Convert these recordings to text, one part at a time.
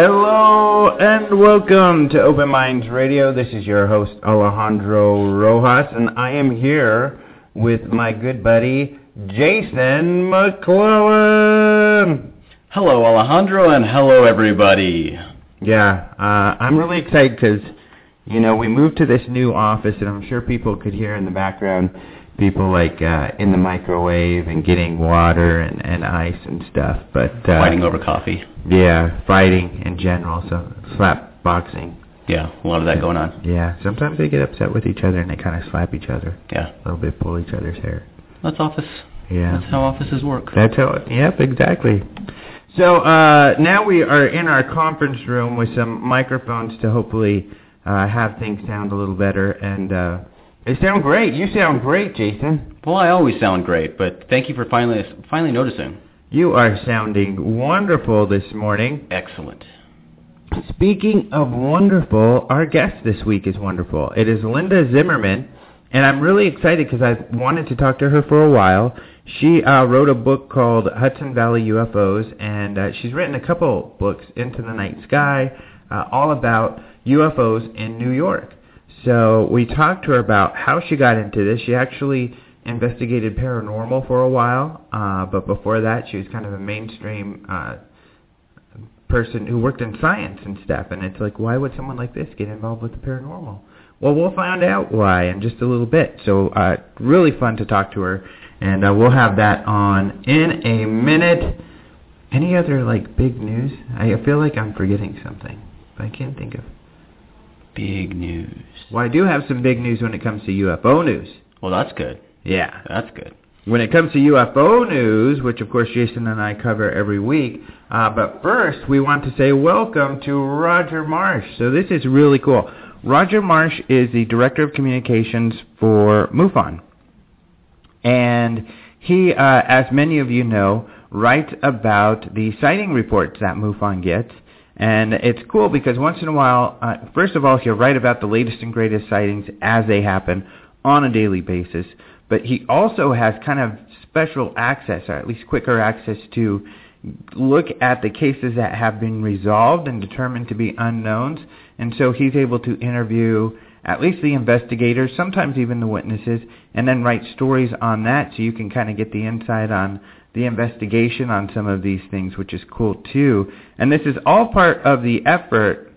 Hello and welcome to Open Minds Radio. This is your host Alejandro Rojas, and I am here with my good buddy Jason McClellan. Hello, Alejandro, and hello, everybody. Yeah, uh, I'm really excited because you know we moved to this new office, and I'm sure people could hear in the background people like uh, in the microwave and getting water and, and ice and stuff. But uh, Fighting over coffee. Yeah, fighting in general. So slap boxing. Yeah, a lot of that going on. Yeah, sometimes they get upset with each other and they kind of slap each other. Yeah, A little bit, pull each other's hair. that's office. Yeah. That's how offices work. That's how. Yep, exactly. So uh, now we are in our conference room with some microphones to hopefully uh, have things sound a little better. And uh, they sound great. You sound great, Jason. Well, I always sound great, but thank you for finally finally noticing. You are sounding wonderful this morning. Excellent. Speaking of wonderful, our guest this week is wonderful. It is Linda Zimmerman, and I'm really excited because I've wanted to talk to her for a while. She uh, wrote a book called Hudson Valley UFOs, and uh, she's written a couple books, Into the Night Sky, uh, all about UFOs in New York. So we talked to her about how she got into this. She actually investigated paranormal for a while, uh, but before that, she was kind of a mainstream uh, person who worked in science and stuff. And it's like, why would someone like this get involved with the paranormal? Well, we'll find out why in just a little bit. So, uh, really fun to talk to her, and uh, we'll have that on in a minute. Any other like big news? I feel like I'm forgetting something, but I can't think of. Big news. Well, I do have some big news when it comes to UFO news. Well, that's good. Yeah. That's good. When it comes to UFO news, which of course Jason and I cover every week, uh, but first we want to say welcome to Roger Marsh. So this is really cool. Roger Marsh is the Director of Communications for MUFON. And he, uh, as many of you know, writes about the sighting reports that MUFON gets. And it's cool because once in a while, uh, first of all, he'll write about the latest and greatest sightings as they happen on a daily basis. But he also has kind of special access, or at least quicker access to look at the cases that have been resolved and determined to be unknowns. And so he's able to interview at least the investigators, sometimes even the witnesses, and then write stories on that so you can kind of get the insight on the investigation on some of these things, which is cool too. And this is all part of the effort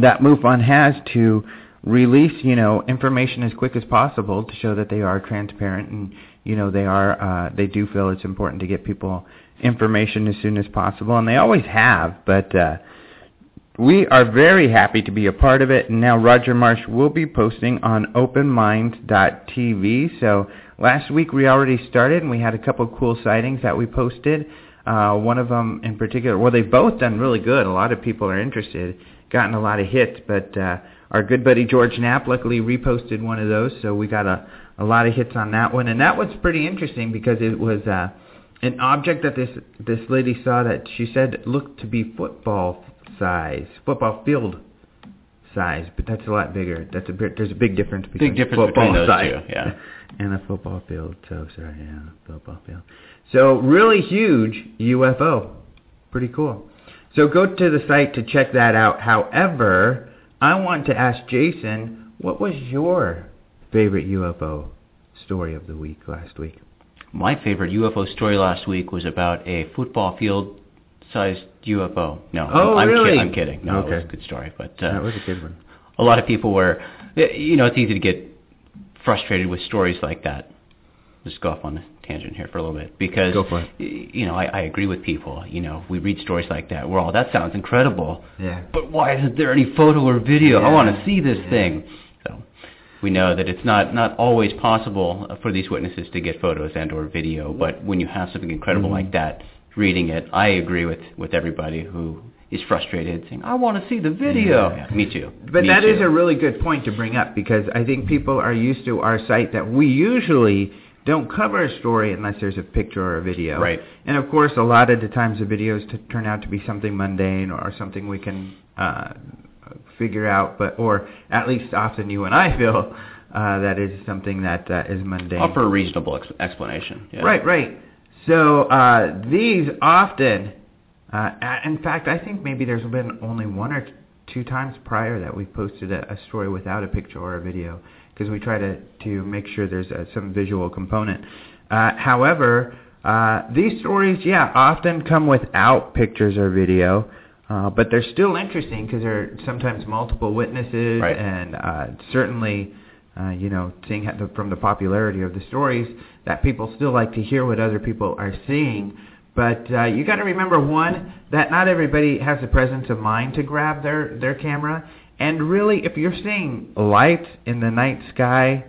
that MUFON has to release, you know, information as quick as possible to show that they are transparent and, you know, they are, uh, they do feel it's important to get people information as soon as possible, and they always have, but, uh, we are very happy to be a part of it, and now Roger Marsh will be posting on openminds.tv. So last week we already started, and we had a couple of cool sightings that we posted. Uh, one of them in particular, well, they've both done really good. A lot of people are interested, gotten a lot of hits, but uh, our good buddy George Knapp luckily reposted one of those, so we got a, a lot of hits on that one. And that was pretty interesting because it was uh, an object that this this lady saw that she said looked to be football size, football field size, but that's a lot bigger. That's a there's a big difference between Big difference football between those size two, yeah. and a football field. So sorry, yeah, football field. So really huge UFO, pretty cool. So go to the site to check that out. However, I want to ask Jason, what was your favorite UFO story of the week last week? My favorite UFO story last week was about a football field sized UFO. No, Oh, I'm, really? Ki- I'm kidding. No, it was Okay. a good story, but uh, that was a good one. a lot of people were, you know, it's easy to get frustrated with stories like that. Just go off on tangent here for a little bit because, Go for it. you know, I, I agree with people. You know, we read stories like that. We're all, that sounds incredible, Yeah. but why isn't there any photo or video? I want to see this Yeah. thing. So, we know that it's not not always possible for these witnesses to get photos and or video. But when you have something incredible Mhm. like that, reading it, I agree with with everybody who is frustrated, saying, "I want to see the video." Yeah. me too. But Me that is too. a really good point to bring up because I think people are used to our site that we usually don't cover a story unless there's a picture or a video. Right. And of course, a lot of the times the videos t- turn out to be something mundane or something we can uh, figure out, but or at least often you and I feel uh, that is something that uh, is mundane. offer a reasonable ex- explanation. Yeah. Right, right. So uh, these often, uh, in fact, I think maybe there's been only one or two times prior that we've posted a, a story without a picture or a video because we try to to make sure there's uh some visual component. Uh, however, uh, these stories, yeah, often come without pictures or video. Uh, but they're still interesting because there are sometimes multiple witnesses, Right. and uh, certainly, uh, you know, seeing the, from the popularity of the stories that people still like to hear what other people are seeing. But uh, you got to remember one that not everybody has the presence of mind to grab their their camera, and really, if you're seeing light in the night sky,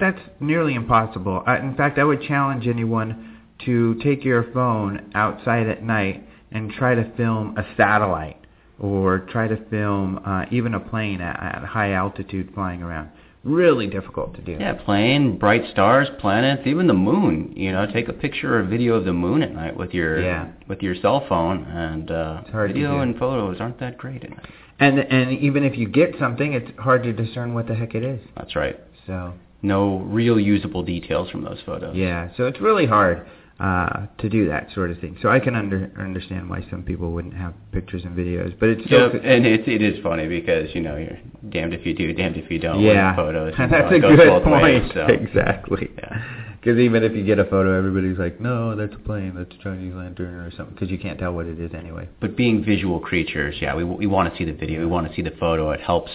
that's nearly impossible. Uh, in fact, I would challenge anyone to take your phone outside at night and try to film a satellite or try to film uh, even a plane at, at high altitude flying around. Really difficult to do. Yeah, plane, bright stars, planets, even the moon. You know, take a picture or video of the moon at night with your Yeah. with your cell phone, and uh, It's hard to video and photos aren't that great at night. And and even if you get something, it's hard to discern what the heck it is. That's right. So No real usable details from those photos. yeah, so it's really hard uh, to do that sort of thing. So I can under, understand why some people wouldn't have pictures and videos, but it's still Yeah, and it, it is funny because you know you're damned if you do, damned if you don't. yeah, with photos. that's a good point. ways, so. Exactly. Yeah. Because even if you get a photo, everybody's like, "No, that's a plane. That's a Chinese lantern or something." Because you can't tell what it is anyway. But being visual creatures, yeah, we we want to see the video, we want to see the photo. It helps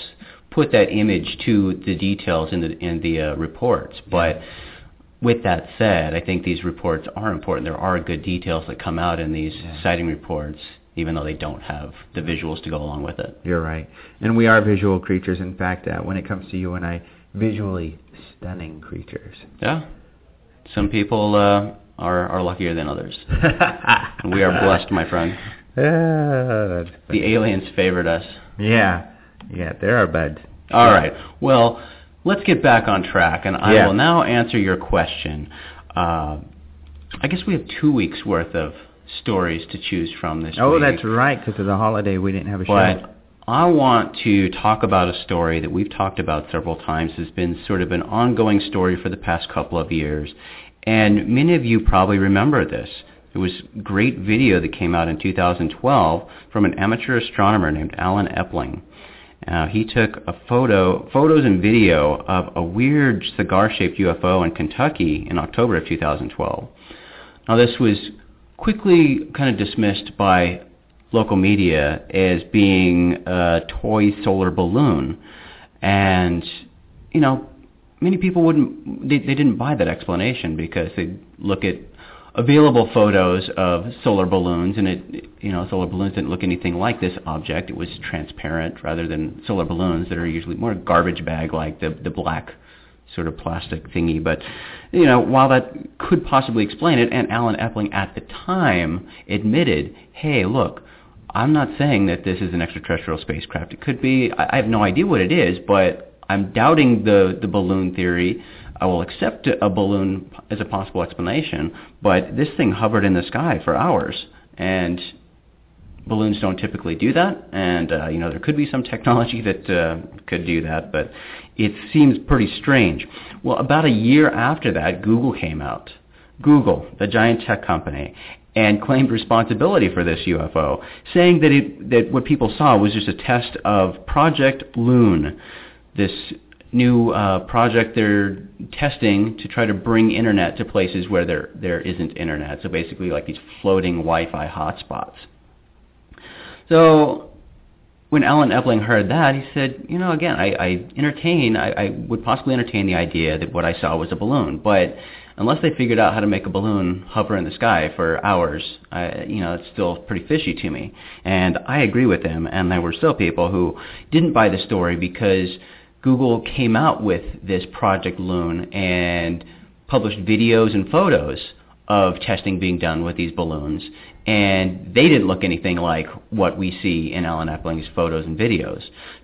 put that image to the details in the in the uh, reports. But with that said, I think these reports are important. There are good details that come out in these Yeah. sighting reports, even though they don't have the visuals to go along with it. You're right. And we are visual creatures. In fact, uh, when it comes to you and I, visually stunning creatures. Yeah, some people uh, are are luckier than others. We are blessed, my friend. That's The aliens favored us. Yeah, yeah, they're our buds. All right. Well, let's get back on track, and I Yeah. will now answer your question. Uh, I guess we have two weeks worth of stories to choose from this week. Oh, week. that's right. Because of the holiday, we didn't have a show. I want to talk about a story that we've talked about several times. Has been sort of an ongoing story for the past couple of years, and many of you probably remember this. It was a great video that came out in 2012 from an amateur astronomer named Alan Epling. Uh, he took a photo, photos and video of a weird cigar-shaped UFO in Kentucky in October of 2012. Now this was quickly kind of dismissed by local media as being a toy solar balloon, and you know many people wouldn't they, they didn't buy that explanation because they look at available photos of solar balloons and it you know solar balloons didn't look anything like this object. It was transparent rather than solar balloons that are usually more garbage bag like the the black sort of plastic thingy. But you know while that could possibly explain it and Alan Epling at the time admitted hey look I'm not saying that this is an extraterrestrial spacecraft it could be I, have no idea what it is but I'm doubting the the balloon theory I will accept a balloon as a possible explanation, but this thing hovered in the sky for hours, and balloons don't typically do that. And uh, you know there could be some technology that uh, could do that, but it seems pretty strange. Well, about a year after that, Google came out. Google, the giant tech company, and claimed responsibility for this UFO, saying that it that what people saw was just a test of Project Loon, this new uh, project they're testing to try to bring internet to places where there there isn't internet. So basically, like these floating Wi-Fi hotspots. So when Alan Epling heard that, he said, you know, again, I, I entertain, I, I would possibly entertain the idea that what I saw was a balloon, but unless they figured out how to make a balloon hover in the sky for hours, I, you know, it's still pretty fishy to me. And I agree with them. and there were still people who didn't buy the story because Google came out with this Project Loon and published videos and photos of testing being done with these balloons, and they didn't look anything like what we see in Alan Epling's photos and videos.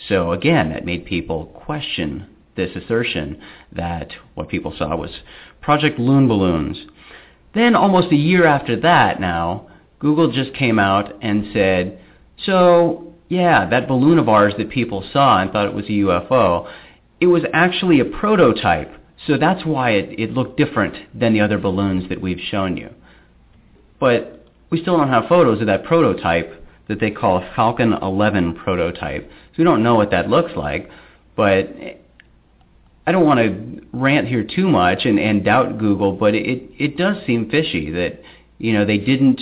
So again, that made people question this assertion that what people saw was Project Loon balloons. Then almost a year after that now, Google just came out and said, so yeah, that balloon of ours that people saw and thought it was a UFO, it was actually a prototype so that's why it, it looked different than the other balloons that we've shown you. But we still don't have photos of that prototype that they call a Falcon 11 prototype. So we don't know what that looks like, but I don't want to rant here too much and, and doubt Google, but it, it does seem fishy that, you know, they didn't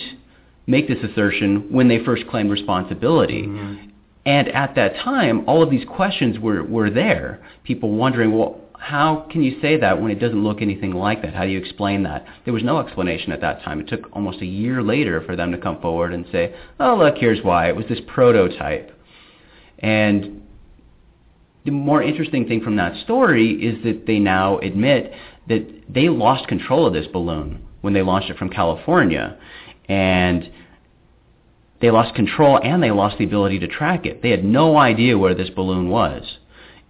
make this assertion when they first claimed responsibility. Mm-hmm. And at that time, all of these questions were, were there. People wondering, well, how can you say that when it doesn't look anything like that? How do you explain that? There was no explanation at that time. It took almost a year later for them to come forward and say, oh, look, here's why. It was this prototype. And the more interesting thing from that story is that they now admit that they lost control of this balloon when they launched it from California. And they lost control and they lost the ability to track it. They had no idea where this balloon was.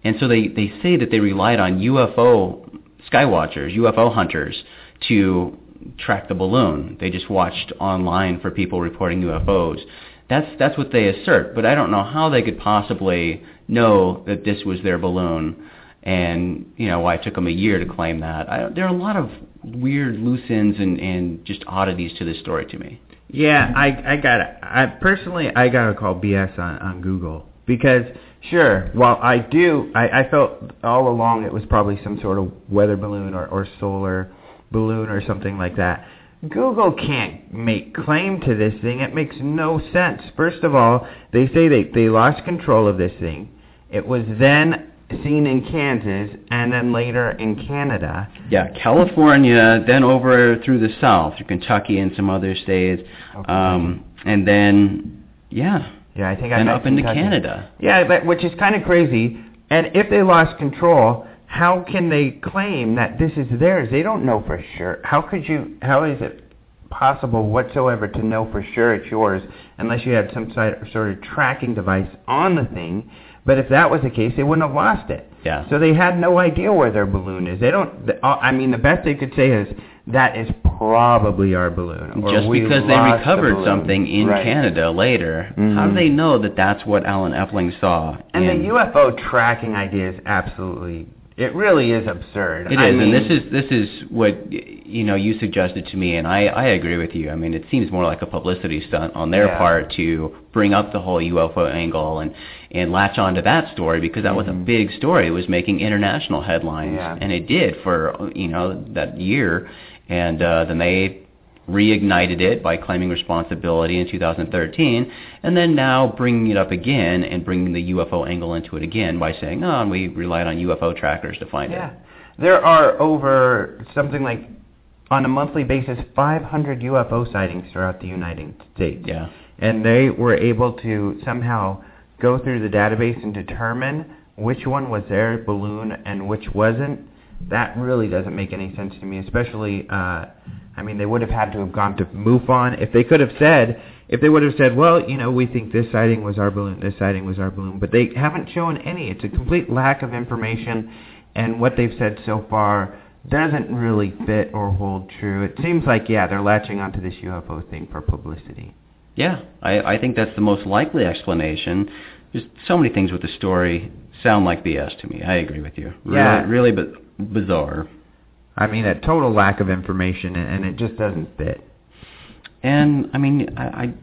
And so they, they say that they relied on UFO skywatchers, UFO hunters, to track the balloon. They just watched online for people reporting UFOs. That's that's what they assert. But I don't know how they could possibly know that this was their balloon, and you know why it took them a year to claim that. I, there are a lot of weird loose ends and, and just oddities to this story to me. Yeah, I I got I personally I got to call BS on on Google because Sure. Well, I do. I, I felt all along it was probably some sort of weather balloon or, or solar balloon or something like that. Google can't make claim to this thing. It makes no sense. First of all, they say they, they lost control of this thing. It was then seen in Kansas and then later in Canada. Yeah, California, then over through the south, through Kentucky and some other states. Okay. Um, and then, yeah, yeah, I think I and up into Canada. Yeah, but which is kind of crazy. And if they lost control, how can they claim that this is theirs? They don't know for sure. How could you? How is it possible whatsoever to know for sure it's yours unless you had some sort of tracking device on the thing? But if that was the case, they wouldn't have lost it. Yeah. So they had no idea where their balloon is. They don't. I mean, the best they could say is that is probably our balloon. Just because they recovered the something in right. Canada later, mm-hmm. how do they know that that's what Alan Epling saw? And the UFO tracking idea is absolutely it really is absurd. It I is, mean, and this is this is what you know you suggested to me, and I I agree with you. I mean, it seems more like a publicity stunt on their yeah. part to bring up the whole UFO angle and and latch onto that story because that mm-hmm. was a big story. It was making international headlines, yeah. and it did for you know that year and uh, then they reignited it by claiming responsibility in 2013, and then now bringing it up again and bringing the UFO angle into it again by saying, oh, and we relied on UFO trackers to find yeah. it. There are over something like, on a monthly basis, 500 UFO sightings throughout the United States. Yeah. And they were able to somehow go through the database and determine which one was their balloon and which wasn't that really doesn't make any sense to me, especially, uh, I mean, they would have had to have gone to MUFON. If they could have said, if they would have said, well, you know, we think this sighting was our balloon, this sighting was our balloon, but they haven't shown any. It's a complete lack of information, and what they've said so far doesn't really fit or hold true. It seems like, yeah, they're latching onto this UFO thing for publicity. Yeah, I, I think that's the most likely explanation. There's so many things with the story sound like BS to me. I agree with you. Really, yeah. really, but bizarre. I mean, a total lack of information, and it just doesn't fit. And I mean, I, I,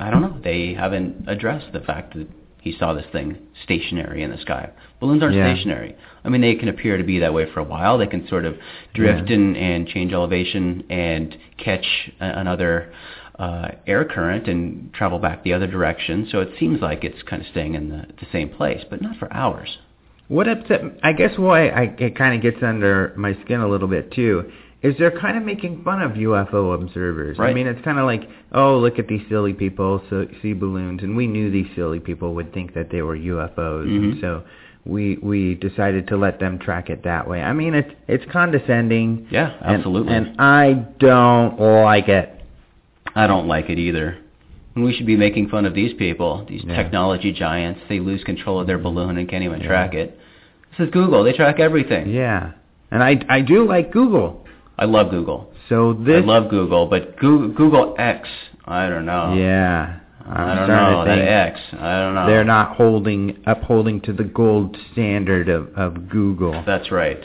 I don't know. They haven't addressed the fact that he saw this thing stationary in the sky. Balloons aren't yeah. stationary. I mean, they can appear to be that way for a while. They can sort of drift yeah. and, and change elevation and catch a, another uh, air current and travel back the other direction. So it seems like it's kind of staying in the, the same place, but not for hours. What upset? I guess why I, it kind of gets under my skin a little bit too is they're kind of making fun of UFO observers. Right. I mean, it's kind of like, oh, look at these silly people so, see balloons, and we knew these silly people would think that they were UFOs, mm-hmm. and so we we decided to let them track it that way. I mean, it's it's condescending. Yeah, and- absolutely. And, I don't like it. I don't like it either. And we should be making fun of these people, these Yeah. technology giants. They lose control of their mm-hmm. balloon and can't even Yeah. track it. This is Google. They track everything. Yeah, and I I do like Google. I love Google. So this. I love Google, but Google, Google X, I don't know. Yeah. I'm I don't know to that X. I don't know. They're not holding upholding to the gold standard of, of Google. That's right.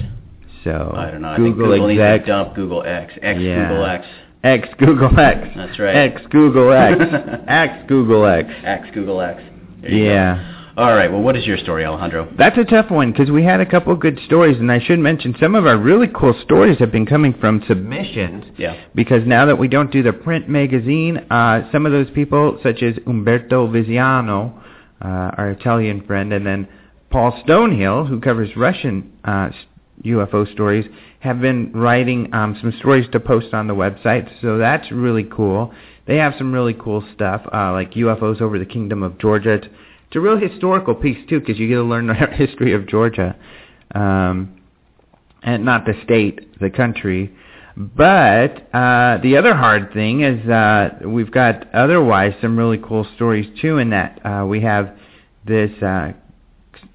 So I don't know. I think Google Google needs to dump Google X. X Yeah. Google X. X Google X. That's right. X Google X. X Google X. X Google X. Yeah. go. All right. Well, what is your story, Alejandro? That's a tough one because we had a couple good stories, and I should mention some of our really cool stories have been coming from submissions. Yeah. Because now that we don't do the print magazine, uh, some of those people, such as Umberto Viziano, uh, our Italian friend, and then Paul Stonehill, who covers Russian uh, UFO stories, have been writing um, some stories to post on the website. So that's really cool. They have some really cool stuff, uh, like UFOs over the Kingdom of Georgia. It's, it's a real historical piece too, because you get to learn the history of Georgia, um, and not the state, the country. But uh, the other hard thing is uh, we've got otherwise some really cool stories too. In that uh, we have this uh,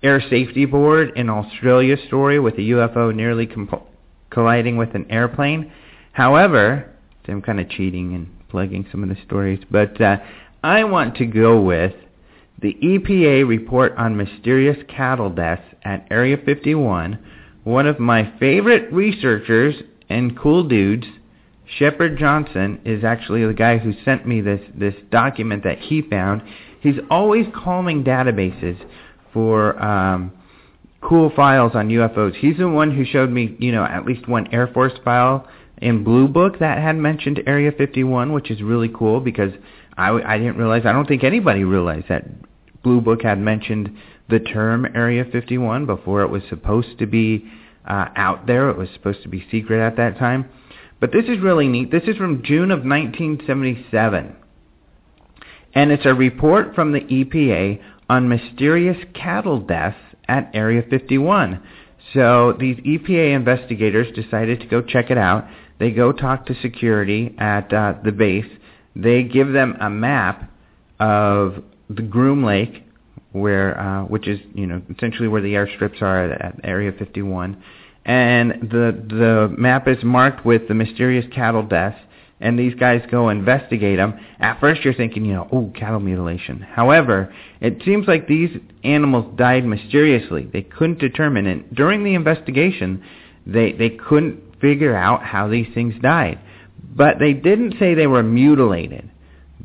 air safety board in Australia story with a UFO nearly colliding with an airplane. However, I'm kind of cheating and plugging some of the stories, but uh, I want to go with the EPA report on mysterious cattle deaths at Area 51. One of my favorite researchers and cool dudes, Shepard Johnson, is actually the guy who sent me this, this document that he found. He's always combing databases for um, cool files on UFOs. He's the one who showed me, you know, at least one Air Force file in Blue Book that had mentioned Area 51, which is really cool because I, I didn't realize, I don't think anybody realized that Blue Book had mentioned the term Area 51 before it was supposed to be uh, out there. It was supposed to be secret at that time. But this is really neat. This is from June of 1977. And it's a report from the EPA on mysterious cattle deaths at Area 51. So these EPA investigators decided to go check it out. They go talk to security at uh, the base. They give them a map of the Groom Lake, where uh, which is you know essentially where the airstrips are at, at Area 51, and the the map is marked with the mysterious cattle deaths. And these guys go investigate them. At first, you're thinking, you know, oh, cattle mutilation. However, it seems like these animals died mysteriously. They couldn't determine it during the investigation. They they couldn't figure out how these things died, but they didn't say they were mutilated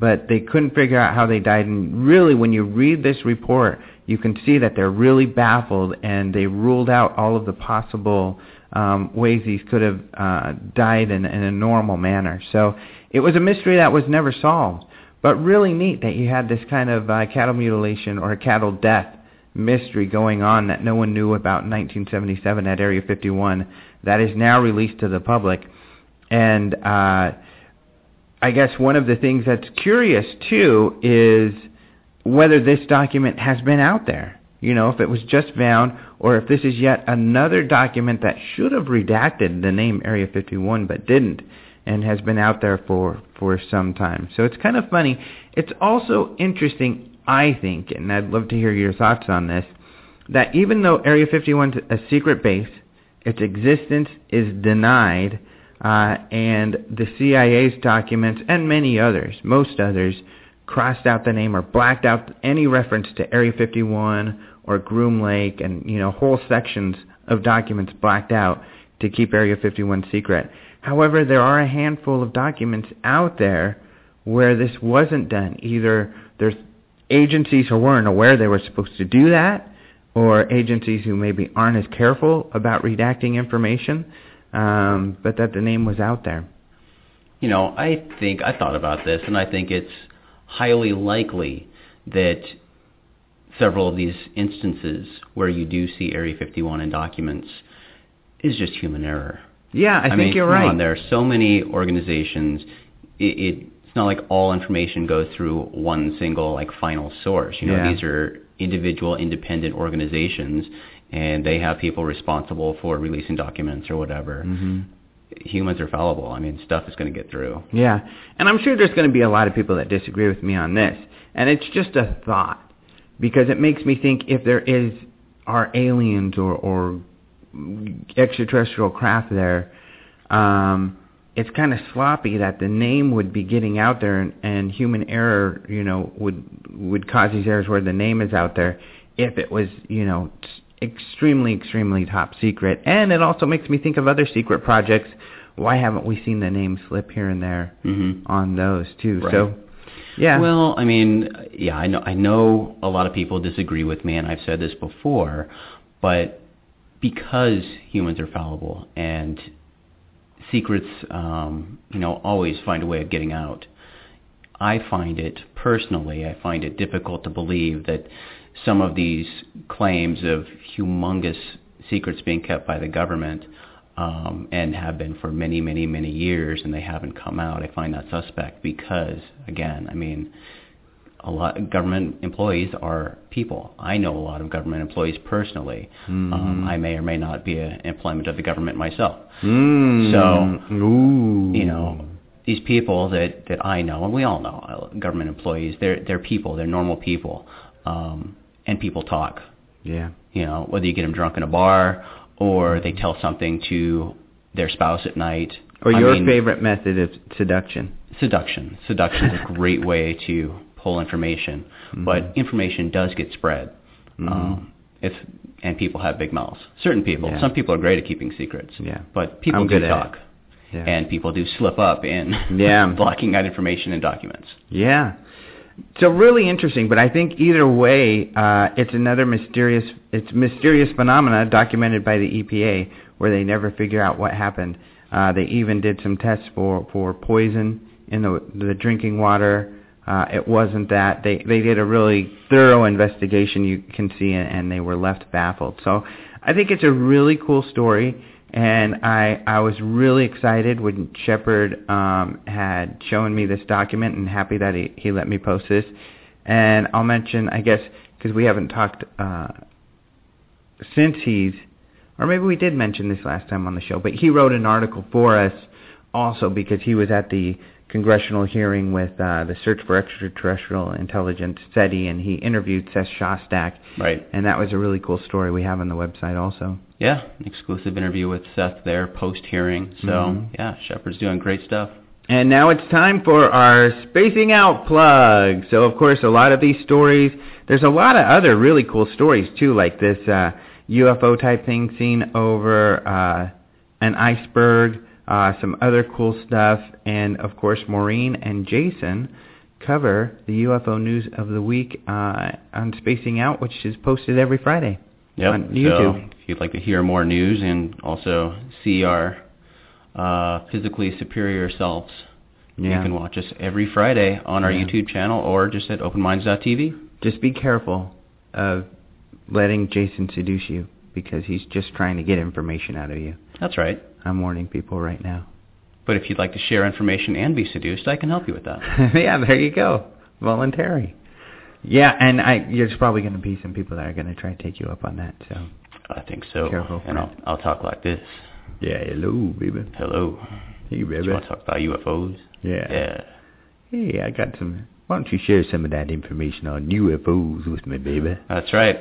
but they couldn't figure out how they died. And really, when you read this report, you can see that they're really baffled, and they ruled out all of the possible um, ways these could have uh, died in, in a normal manner. So it was a mystery that was never solved, but really neat that you had this kind of uh, cattle mutilation or cattle death mystery going on that no one knew about in 1977 at Area 51 that is now released to the public. And uh, I guess one of the things that's curious too is whether this document has been out there. You know, if it was just found or if this is yet another document that should have redacted the name Area 51 but didn't and has been out there for, for some time. So it's kind of funny. It's also interesting, I think, and I'd love to hear your thoughts on this, that even though Area 51 is a secret base, its existence is denied uh, and the CIA's documents and many others, most others, crossed out the name or blacked out any reference to Area 51 or Groom Lake and, you know, whole sections of documents blacked out to keep Area 51 secret. However, there are a handful of documents out there where this wasn't done. Either there's agencies who weren't aware they were supposed to do that, or agencies who maybe aren't as careful about redacting information, um, but that the name was out there. You know, I think I thought about this, and I think it's highly likely that several of these instances where you do see Area 51 in documents is just human error. Yeah, I, I think mean, you're right. On, there are so many organizations. It, it it's not like all information goes through one single like final source. You know, Yeah. these are individual independent organizations and they have people responsible for releasing documents or whatever. hmm Humans are fallible. I mean, stuff is going to get through. Yeah, and I'm sure there's going to be a lot of people that disagree with me on this, and it's just a thought because it makes me think if there is are aliens or or extraterrestrial craft there, um, it's kind of sloppy that the name would be getting out there and, and human error, you know, would would cause these errors where the name is out there if it was, you know, extremely extremely top secret. And it also makes me think of other secret projects. Why haven't we seen the name slip here and there hmm on those too? Right. So, yeah. Well, I mean, yeah, I know I know a lot of people disagree with me, and I've said this before, but because humans are fallible and secrets, um, you know, always find a way of getting out. I find it personally, I find it difficult to believe that some of these claims of humongous secrets being kept by the government um, and have been for many, many, many years, and they haven't come out. I find that suspect because, again, I mean, a lot of government employees are people. I know a lot of government employees personally. Um, Mhm. I may or may not be an employment of the government myself. Mm. So, Ooh. You know, these people that that I know, and we all know, uh, government employees. They're they're people. They're normal people, um, and people talk. Yeah. You know, whether you get them drunk in a bar or they tell something to their spouse at night. Or I your mean, favorite method of seduction. seduction. Seduction is a great way to pull information, Mhm. but information does get spread. Mhm. Um, if and people have big mouths. Certain people. Yeah. Some people are great at keeping secrets. Yeah. But people I'm do talk. Yeah. and people do slip up in Yeah. blocking out information and documents. Yeah. So really interesting, but I think either way, uh, it's another mysterious, it's mysterious phenomena documented by the EPA where they never figure out what happened. Uh, they even did some tests for, for poison in the, the drinking water. Uh, it wasn't that. They, they did a really thorough investigation, you can see, and, and they were left baffled. So I think it's a really cool story and I I was really excited when Shepard um, had shown me this document, and happy that he he let me post this. And I'll mention, I guess, because we haven't talked uh, since he's, or maybe we did mention this last time on the show, but he wrote an article for us also because he was at the congressional hearing with uh, the Search for Extraterrestrial Intelligence SETI, and he interviewed Seth Shostak, Right. and that was a really cool story we have on the website also. Yeah, an exclusive interview with Seth there post hearing. So Mhm. yeah, Shepard's doing great stuff. And now it's time for our spacing out plug. So of course, a lot of these stories, there's a lot of other really cool stories too, like this uh, UFO type thing seen over uh, an iceberg, uh, some other cool stuff, and of course, Maureen and Jason cover the UFO news of the week uh, on Spacing Out, which is posted every Friday Yep. on So if you'd like to hear more news and also see our uh, physically superior selves, Yeah. you can watch us every Friday on our Yeah. YouTube channel or just at openminds.tv. Just be careful of letting Jason seduce you because he's just trying to get information out of you. That's right. I'm warning people right now. But if you'd like to share information and be seduced, I can help you with that. yeah, there you go. Voluntary. Yeah, and I there's probably going to be some people that are going to try to take you up on that. So I think so. Careful, and I'll. I'll talk like this. yeah, hello, baby. Hello. Hey, baby. you want to talk about UFOs? Yeah. Yeah. Hey, I got some. Why don't you share some of that information on UFOs with me, baby? That's right.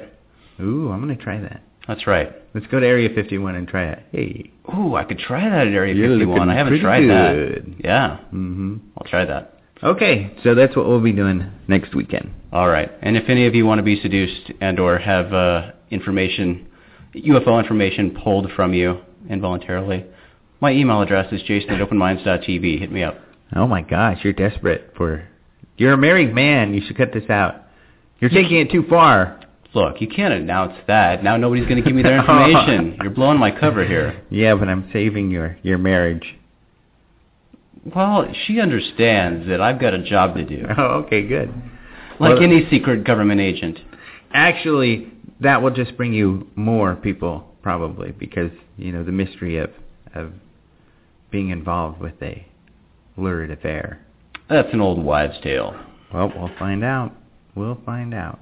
Ooh, I'm going to try that. That's right. Let's go to Area 51 and try it. Hey. Ooh, I could try that at Area You're 51. I haven't tried good. that. Yeah, Mm-hmm. I'll try that. Okay, so that's what we'll be doing next weekend. All right. And if any of you want to be seduced and or have uh, information, UFO information pulled from you involuntarily, my email address is jason at openminds.tv. Hit me up. Oh my gosh, you're desperate for. You're a married man. You should cut this out. You're taking it too far. Look, you can't announce that. Now nobody's going to give me their information. You're blowing my cover here. Yeah, but I'm saving your your marriage. Well, she understands that I've got a job to do. Oh, okay, good. Like Well- any secret government agent. Actually, that will just bring you more people probably because you know the mystery of of being involved with a lurid affair. That's an old wives' tale. Well, we'll find out. We'll find out.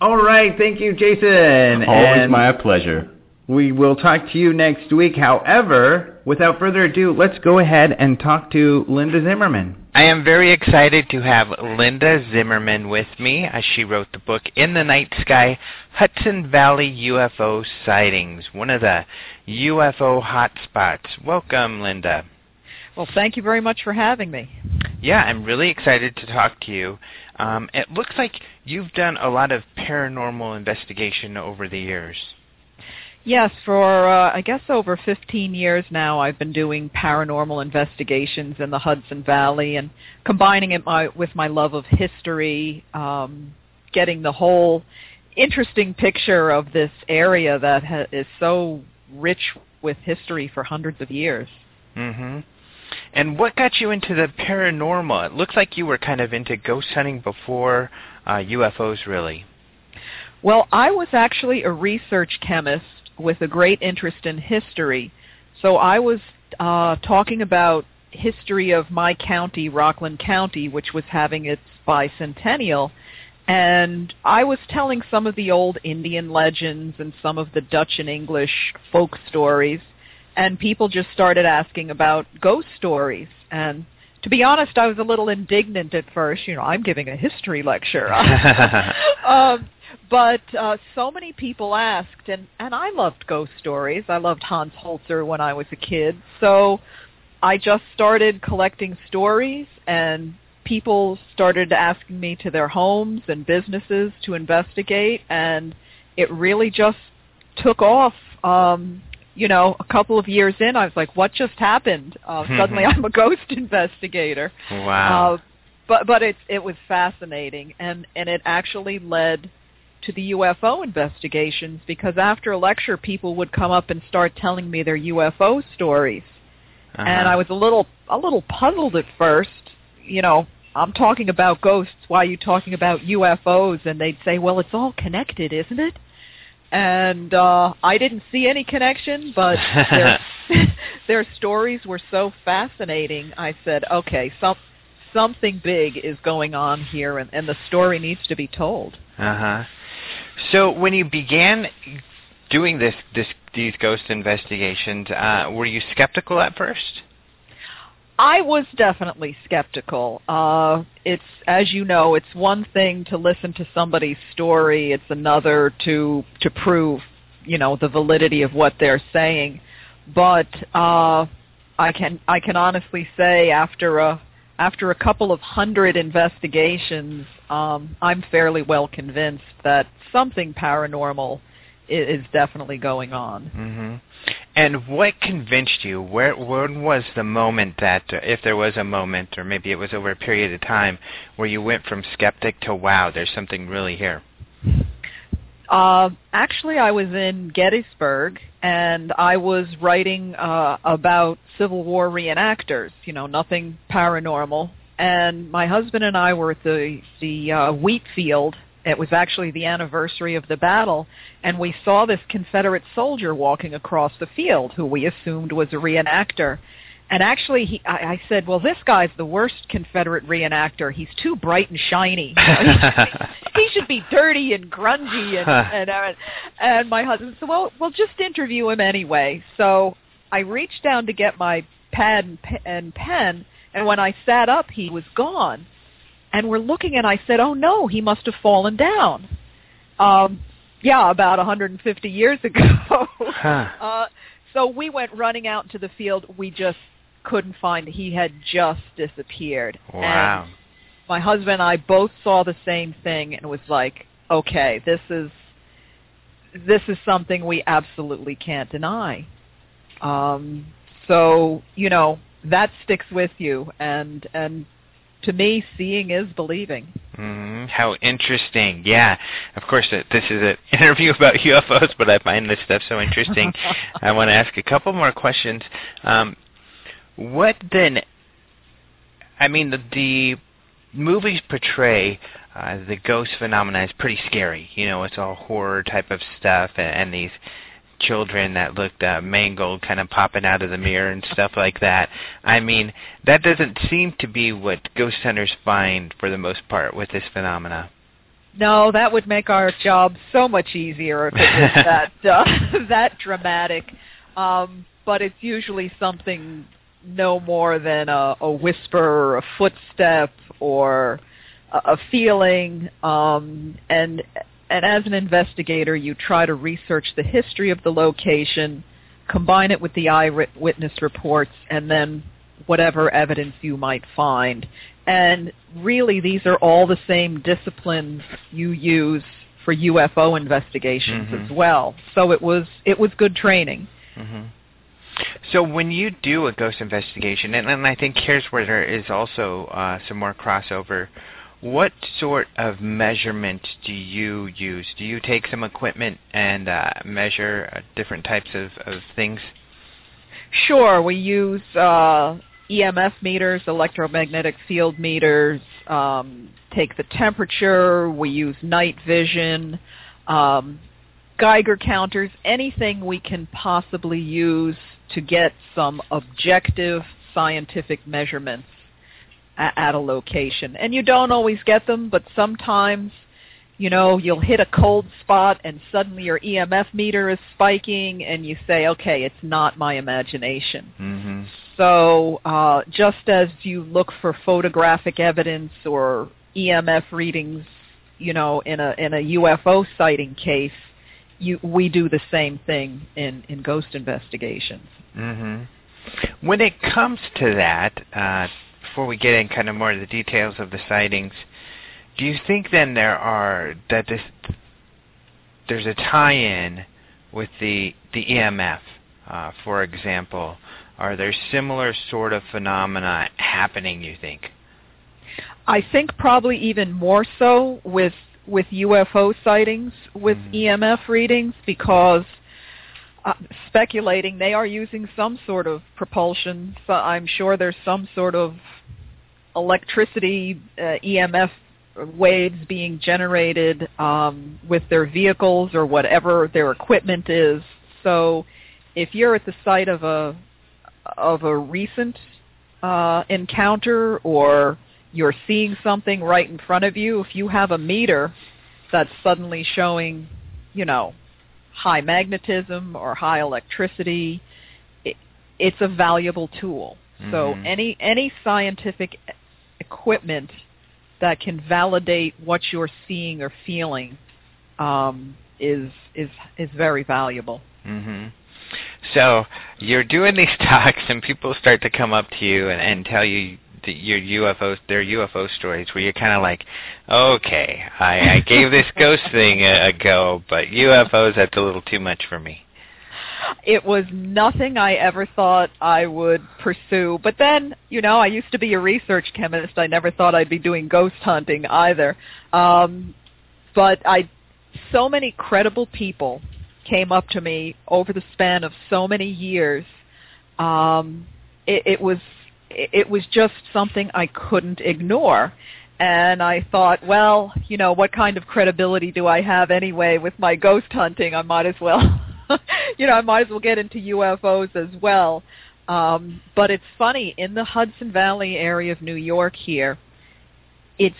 All right, thank you, Jason. Always And my pleasure. We will talk to you next week. However, without further ado, let's go ahead and talk to Linda Zimmerman. I am very excited to have Linda Zimmerman with me as she wrote the book In the Night Sky Hudson Valley UFO Sightings, one of the UFO hotspots. Welcome, Linda. Well, thank you very much for having me. Yeah, I'm really excited to talk to you. Um, it looks like you've done a lot of paranormal investigation over the years. Yes, for uh, I guess over 15 years now, I've been doing paranormal investigations in the Hudson Valley and combining it my, with my love of history, um, getting the whole interesting picture of this area that ha- is so rich with history for hundreds of years. Mm-hmm. And what got you into the paranormal? It looks like you were kind of into ghost hunting before uh, UFOs, really. Well, I was actually a research chemist with a great interest in history. So I was uh, talking about history of my county, Rockland County, which was having its bicentennial. And I was telling some of the old Indian legends and some of the Dutch and English folk stories. And people just started asking about ghost stories. And to be honest, I was a little indignant at first. You know, I'm giving a history lecture. um, but uh, so many people asked, and and I loved ghost stories. I loved Hans Holzer when I was a kid, so I just started collecting stories, and people started asking me to their homes and businesses to investigate, and it really just took off. Um, you know, a couple of years in, I was like, "What just happened?" Uh, suddenly, I'm a ghost investigator. Wow. Uh, but but it it was fascinating, and and it actually led to the UFO investigations because after a lecture, people would come up and start telling me their UFO stories, Uh-huh. and I was a little a little puzzled at first. You know, I'm talking about ghosts. Why are you talking about UFOs? And they'd say, well, it's all connected, isn't it? And uh, I didn't see any connection, but their, their stories were so fascinating. I said, okay, some, something big is going on here, and, and the story needs to be told. Uh huh. So when you began doing this, this these ghost investigations, uh, were you skeptical at first? I was definitely skeptical. Uh, it's as you know, it's one thing to listen to somebody's story; it's another to to prove, you know, the validity of what they're saying. But uh, I can I can honestly say after a after a couple of hundred investigations, um, I'm fairly well convinced that something paranormal is, definitely going on. hmm And what convinced you? Where when was the moment that, uh, if there was a moment, or maybe it was over a period of time, where you went from skeptic to wow, there's something really here? Uh, actually, I was in Gettysburg, and I was writing uh, about Civil War reenactors. You know, nothing paranormal. And my husband and I were at the the uh, wheat field. It was actually the anniversary of the battle, and we saw this Confederate soldier walking across the field, who we assumed was a reenactor. And actually, he, I, I said, "Well, this guy's the worst Confederate reenactor. He's too bright and shiny. You know, he, he should be dirty and grungy." And and, uh, and my husband said, "Well, we'll just interview him anyway." So I reached down to get my pad and, and pen, and when I sat up, he was gone. And we're looking, and I said, "Oh no, he must have fallen down." Um, yeah, about 150 years ago. Huh. uh, so we went running out into the field. We just couldn't find. He had just disappeared. Wow. And my husband and I both saw the same thing, and was like, "Okay, this is this is something we absolutely can't deny." Um, so you know that sticks with you, and and to me, seeing is believing. hmm How interesting. Yeah. Of course, uh, this is an interview about UFOs, but I find this stuff so interesting. I want to ask a couple more questions. Um, what then? I mean, the, the movies portray uh, the ghost phenomena as pretty scary. You know, it's all horror type of stuff, and, and these children that looked uh, mangled, kind of popping out of the mirror and stuff like that. I mean, that doesn't seem to be what ghost hunters find for the most part with this phenomena. No, that would make our job so much easier if it was that uh, that dramatic. Um, but it's usually something no more than a, a whisper or a footstep or a, a feeling. Um, and and as an investigator, you try to research the history of the location, combine it with the eyewitness reports, and then whatever evidence you might find. And really, these are all the same disciplines you use for UFO investigations mm-hmm. as well. So it was it was good training. Mm-hmm. So when you do a ghost investigation, and, and I think here's where there is also uh, some more crossover. What sort of measurement do you use? Do you take some equipment and uh, measure uh, different types of, of things? Sure, we use uh, EMF meters, electromagnetic field meters, um, take the temperature, we use night vision, um, Geiger counters, anything we can possibly use to get some objective scientific measurements at, a location. And you don't always get them, but sometimes you know, you'll hit a cold spot and suddenly your EMF meter is spiking and you say, okay, it's not my imagination. Mm-hmm. So uh, just as you look for photographic evidence or EMF readings, you know, in a in a UFO sighting case, you, we do the same thing in, in ghost investigations. Mm-hmm. When it comes to that, uh, before we get in kind of more of the details of the sightings, do you think then there are that this there's a tie-in with the the EMF, uh, for example? Are there similar sort of phenomena happening? You think? I think probably even more so with with UFO sightings with mm. Mm-hmm. EMF readings because uh, speculating they are using some sort of propulsion. So I'm sure there's some sort of electricity uh, EMF waves being generated um, with their vehicles or whatever their equipment is. So if you're at the site of a of a recent uh, encounter or you're seeing something right in front of you, if you have a meter that's suddenly showing, you know, high magnetism or high electricity, it, it's a valuable tool. Mm-hmm. So any any scientific equipment that can validate what you're seeing or feeling um, is is is very valuable. Mm-hmm. So you're doing these talks, and people start to come up to you and, and tell you the, your UFO, their UFO stories, where you're kind of like, okay, I, I gave this ghost thing a, a go, but UFOs that's a little too much for me. It was nothing I ever thought I would pursue. But then, you know, I used to be a research chemist. I never thought I'd be doing ghost hunting either. Um, but I, so many credible people came up to me over the span of so many years. Um, it, it was it was just something I couldn't ignore. And I thought, well, you know, what kind of credibility do I have anyway with my ghost hunting? I might as well, you know, I might as well get into UFOs as well. Um, but it's funny in the Hudson Valley area of New York here, it's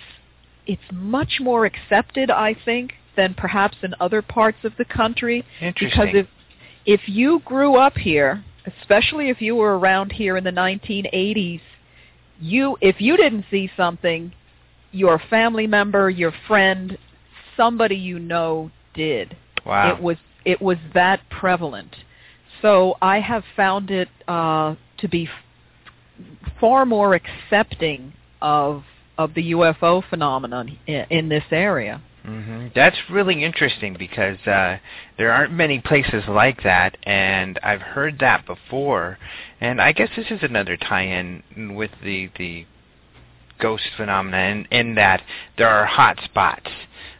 it's much more accepted, I think, than perhaps in other parts of the country. Because if if you grew up here, especially if you were around here in the 1980s, you if you didn't see something, your family member, your friend, somebody you know did. Wow. It was it was that prevalent. So I have found it uh, to be f- far more accepting of of the UFO phenomenon in, in this area. Mm-hmm. That's really interesting because uh, there aren't many places like that, and I've heard that before. And I guess this is another tie-in with the the ghost phenomena, in, in that there are hot spots.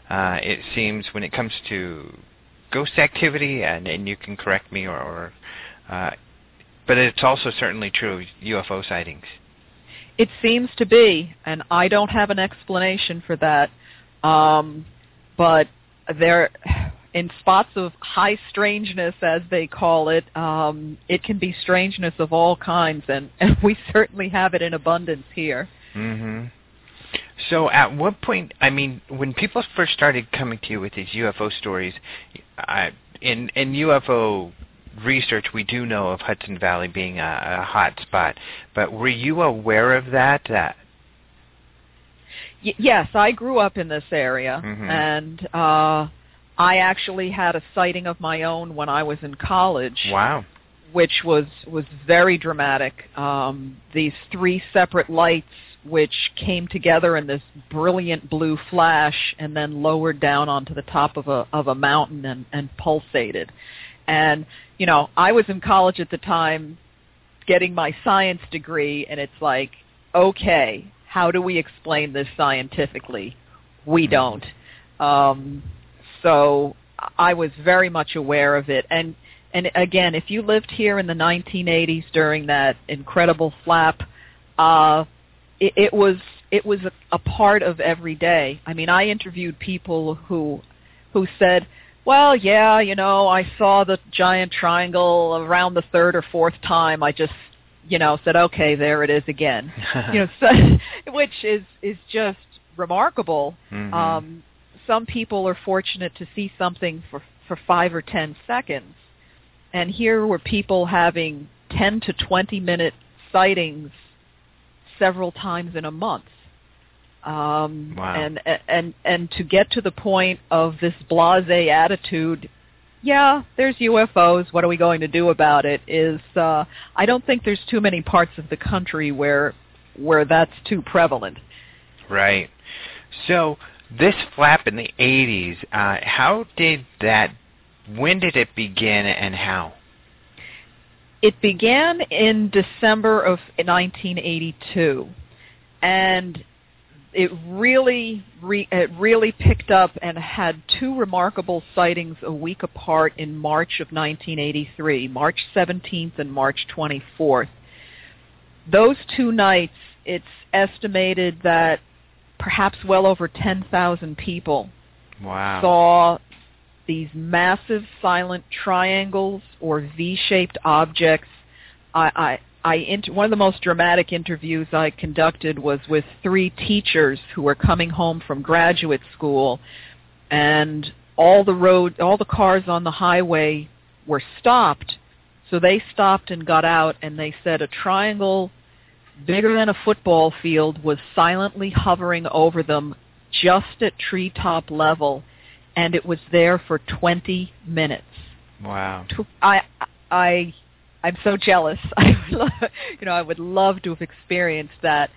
Uh, it seems when it comes to ghost activity, and, and you can correct me, or, or uh, but it's also certainly true UFO sightings. It seems to be, and I don't have an explanation for that. Um, but there, in spots of high strangeness, as they call it, um, it can be strangeness of all kinds, and, and we certainly have it in abundance here. Mm-hmm. So, at what point? I mean, when people first started coming to you with these UFO stories, I, in in UFO research, we do know of Hudson Valley being a, a hot spot. But were you aware of that? That Y- yes, I grew up in this area, Mhm. and uh, I actually had a sighting of my own when I was in college, wow. which was was very dramatic. Um, these three separate lights, which came together in this brilliant blue flash, and then lowered down onto the top of a of a mountain and, and pulsated. And you know, I was in college at the time, getting my science degree, and it's like, okay, how do we explain this scientifically? We don't. Um, so I was very much aware of it. And and again, if you lived here in the 1980s during that incredible flap, uh, it, it was it was a, a part of every day. I mean, I interviewed people who who said, "Well, yeah, you know, I saw the giant triangle around the third or fourth time. I just, you know, said, okay, there it is again." you know, so, which is is just remarkable. Mhm. Um, some people are fortunate to see something for for five or ten seconds, and here were people having ten to twenty minute sightings several times in a month. Um, Wow. And and and to get to the point of this blasé attitude, yeah, there's UFOs. What are we going to do about it? Is uh, I don't think there's too many parts of the country where where that's too prevalent. Right. So this flap in the 80s, uh, how did that? When did it begin, and how? It began in December of 1982, and it really re, it really picked up and had two remarkable sightings a week apart in March of 1983, March 17th and March 24th. Those two nights, it's estimated that perhaps well over 10,000 people Wow. saw these massive silent triangles or V-shaped objects. I, I, inter- one of the most dramatic interviews I conducted was with three teachers who were coming home from graduate school, and all the road, all the cars on the highway were stopped. So they stopped and got out, and they said a triangle bigger than a football field was silently hovering over them just at treetop level and it was there for 20 minutes. wow. I I I'm so jealous. I would love, you know, I would love to have experienced that.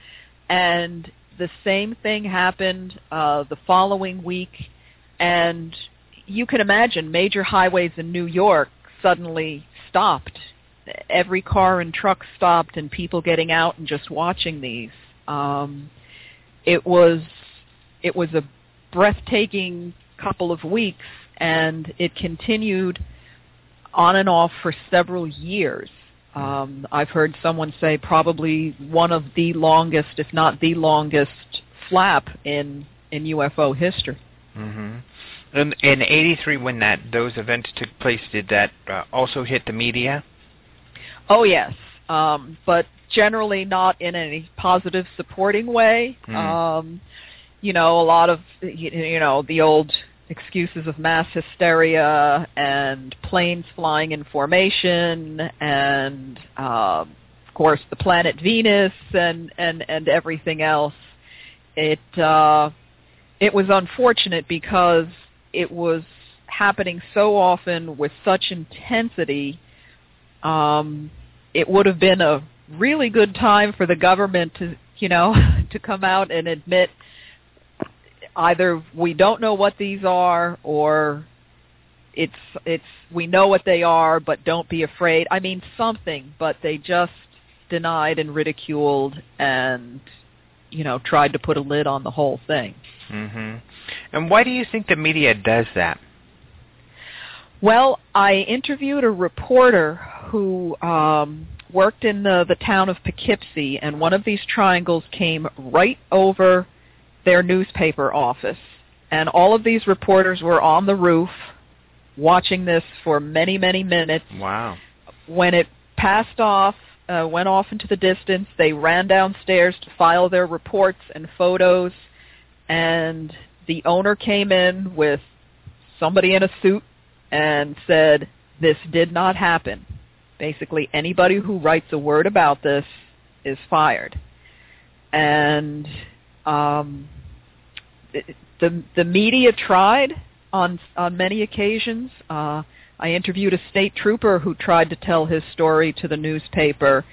And the same thing happened uh the following week and you can imagine major highways in New York suddenly stopped. Every car and truck stopped and people getting out and just watching these. Um it was it was a breathtaking couple of weeks and it continued on and off for several years. Um, I've heard someone say probably one of the longest, if not the longest, flap in in UFO history. Mm-hmm. In, in '83, when that those events took place, did that uh, also hit the media? Oh yes, um, but generally not in any positive supporting way. Hmm. Um, you know, a lot of you know the old excuses of mass hysteria and planes flying in formation and um, of course the planet Venus and and and everything else. It uh, it was unfortunate because it was happening so often with such intensity. Um, it would have been a really good time for the government to you know to come out and admit either we don't know what these are or it's it's we know what they are but don't be afraid. I mean something but they just denied and ridiculed and you know tried to put a lid on the whole thing. Hmm And why do you think the media does that? well i interviewed a reporter who um worked in the the town of poughkeepsie and one of these triangles came right over their newspaper office and all of these reporters were on the roof watching this for many, many minutes. Wow. When it passed off, uh, went off into the distance, they ran downstairs to file their reports and photos, and the owner came in with somebody in a suit and said, this did not happen. Basically, anybody who writes a word about this is fired. And um, the the media tried on on many occasions. Uh, I interviewed a state trooper who tried to tell his story to the newspaper,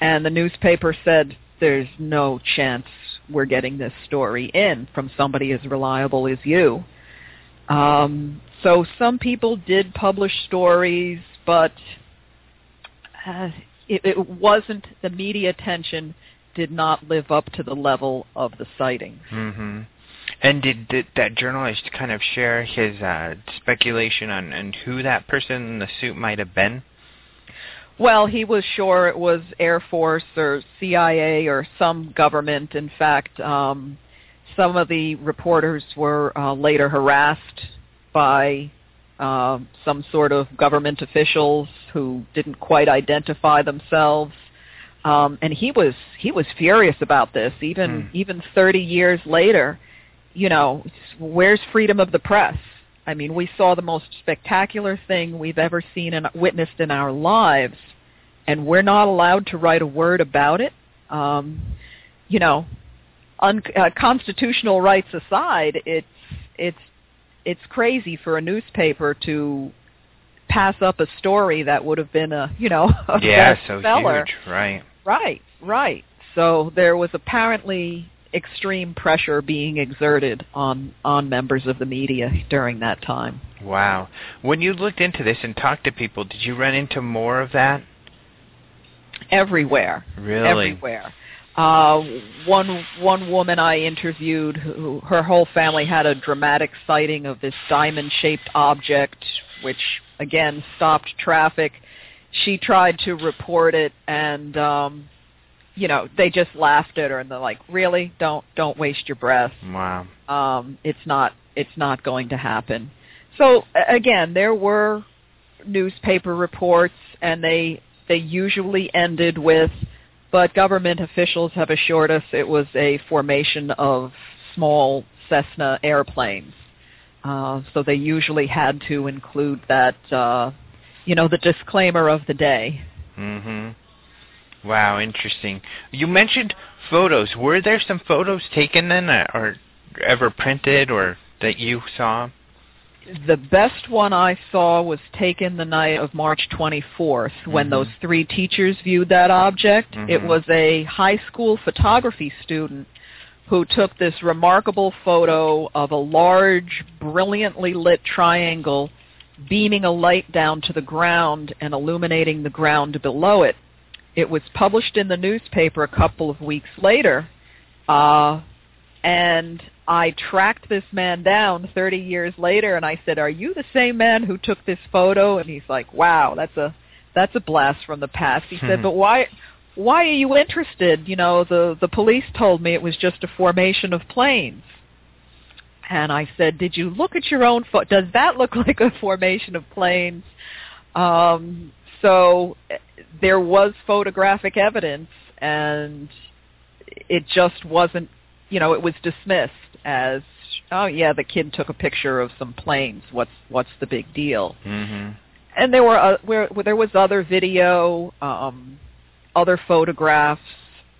and the newspaper said, "There's no chance we're getting this story in from somebody as reliable as you." Um, so some people did publish stories, but uh, it, it wasn't the media attention did not live up to the level of the sightings. Mm-hmm. And did, did that journalist kind of share his uh, speculation on, on who that person in the suit might have been? Well, he was sure it was Air Force or CIA or some government. In fact, um, some of the reporters were uh, later harassed by uh, some sort of government officials who didn't quite identify themselves. Um, and he was he was furious about this. Even Hmm. even 30 years later, you know, where's freedom of the press? I mean, we saw the most spectacular thing we've ever seen and witnessed in our lives, and we're not allowed to write a word about it. Um, you know, un- uh, constitutional rights aside, it's it's it's crazy for a newspaper to pass up a story that would have been a you know a yeah, so huge, right? Right, right. So there was apparently extreme pressure being exerted on on members of the media during that time. Wow. When you looked into this and talked to people, did you run into more of that? Everywhere, Really? everywhere. Uh, one one woman I interviewed, who her whole family had a dramatic sighting of this diamond-shaped object, which again stopped traffic. She tried to report it, and um, you know they just laughed at her, and they're like, "Really? Don't don't waste your breath. Wow. um, it's not it's not going to happen. So again, there were newspaper reports, and they they usually ended with, but government officials have assured us it was a formation of small Cessna airplanes. Uh, so they usually had to include that, uh, you know, the disclaimer of the day. Mm-hmm. Wow, interesting. You mentioned photos. Were there some photos taken then, uh, or ever printed, or that you saw? the best one I saw was taken the night of March 24th when Mhm. those three teachers viewed that object. It Mhm. was a high school photography student who took this remarkable photo of a large, brilliantly lit triangle beaming a light down to the ground and illuminating the ground below it. It was published in the newspaper a couple of weeks later, uh, and I tracked this man down 30 years later, and I said, "Are you the same man who took this photo?" And he's like, "Wow, that's a that's a blast from the past." He said, Hmm. "But why why are you interested? You know, the the police told me it was just a formation of planes." And I said, "Did you look at your own photo? Does that look like a formation of planes?" Um, so there was photographic evidence, and it just wasn't. You know, it was dismissed as, "Oh yeah, the kid took a picture of some planes. What's what's the big deal?" Mhm. and there were uh, where, where there was other video, um, other photographs,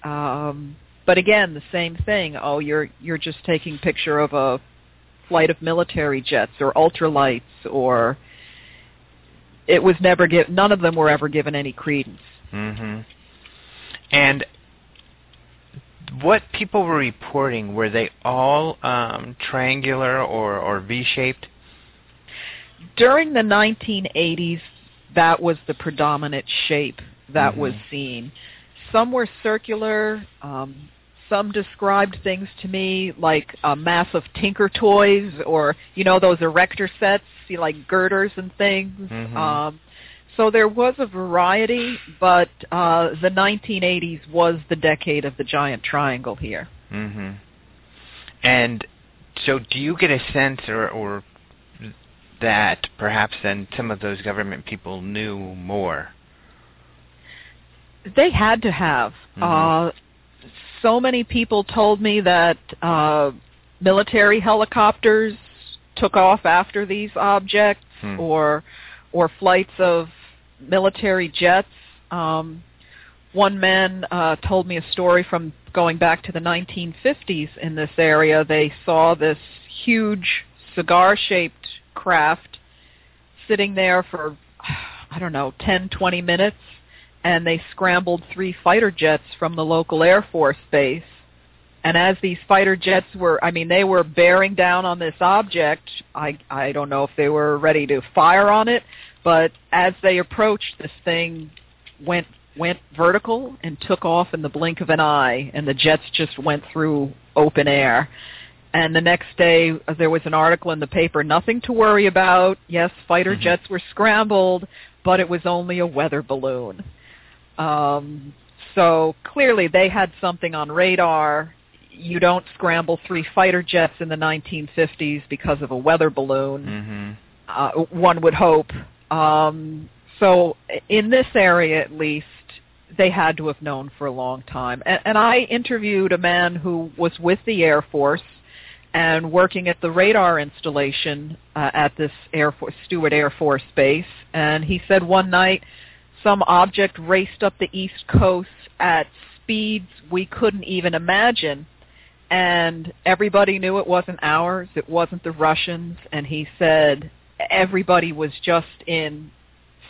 um, but again the same thing. Oh, you're you're just taking picture of a flight of military jets or ultralights, or it was never given. None of them were ever given any credence. Mhm. And what people were reporting were they all um, triangular or or V-shaped? During the 1980s, that was the predominant shape that was Mhm. seen. Some were circular. Um, some described things to me like a mass of Tinker toys, or you know those erector sets, you know, like girders and things. Mhm. Um, so there was a variety, but uh, the 1980s was the decade of the giant triangle here. Mm-hmm. And so, do you get a sense, or or that perhaps then some of those government people knew more? They had to have. Mhm. Uh, so many people told me that uh, military helicopters took off after these objects, Hmm. or or flights of military jets. Um, one man uh, told me a story from going back to the 1950s in this area. They saw this huge cigar-shaped craft sitting there for I don't know 10, 20 minutes, and they scrambled three fighter jets from the local Air Force base. And as these fighter jets were, I mean, they were bearing down on this object. I I don't know if they were ready to fire on it, but as they approached, this thing went went vertical and took off in the blink of an eye, and the jets just went through open air. And the next day, uh, there was an article in the paper, nothing to worry about. Yes, fighter Mhm. jets were scrambled, but it was only a weather balloon. Um, so clearly they had something on radar. You don't scramble three fighter jets in the 1950s because of a weather balloon Mm-hmm. uh, one would hope. Um, so in this area, at least, they had to have known for a long time. And, and I interviewed a man who was with the Air Force and working at the radar installation uh, at this Air Force, Stewart Air Force Base. And he said one night some object raced up the East Coast at speeds we couldn't even imagine and everybody knew it wasn't ours, it wasn't the Russians, and he said everybody was just in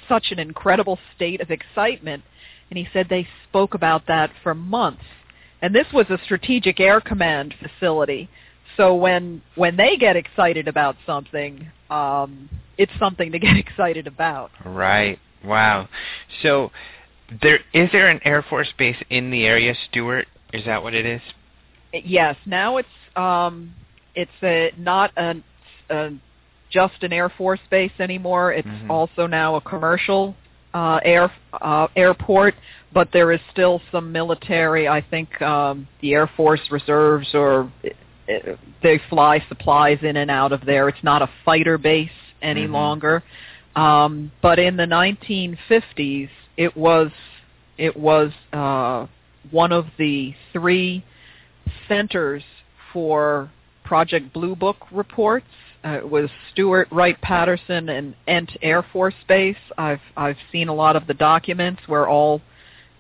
such an incredible state of excitement, and he said they spoke about that for months. And this was a strategic air command facility. So when when they get excited about something, um, it's something to get excited about. Right. Wow. So there is there an Air Force base in the area, Stewart? Is that what it is? Yes, now it's um, it's a, not a, a just an Air Force base anymore. It's Mhm. also now a commercial uh, air uh, airport, but there is still some military. I think um, the Air Force reserves or uh, they fly supplies in and out of there. It's not a fighter base any Mhm. longer. Um, but in the 1950s, it was it was uh, one of the three centers for Project Blue Book reports. Uh, it was Stewart, Wright-Patterson, and Ent Air Force Base. I've I've seen a lot of the documents where all,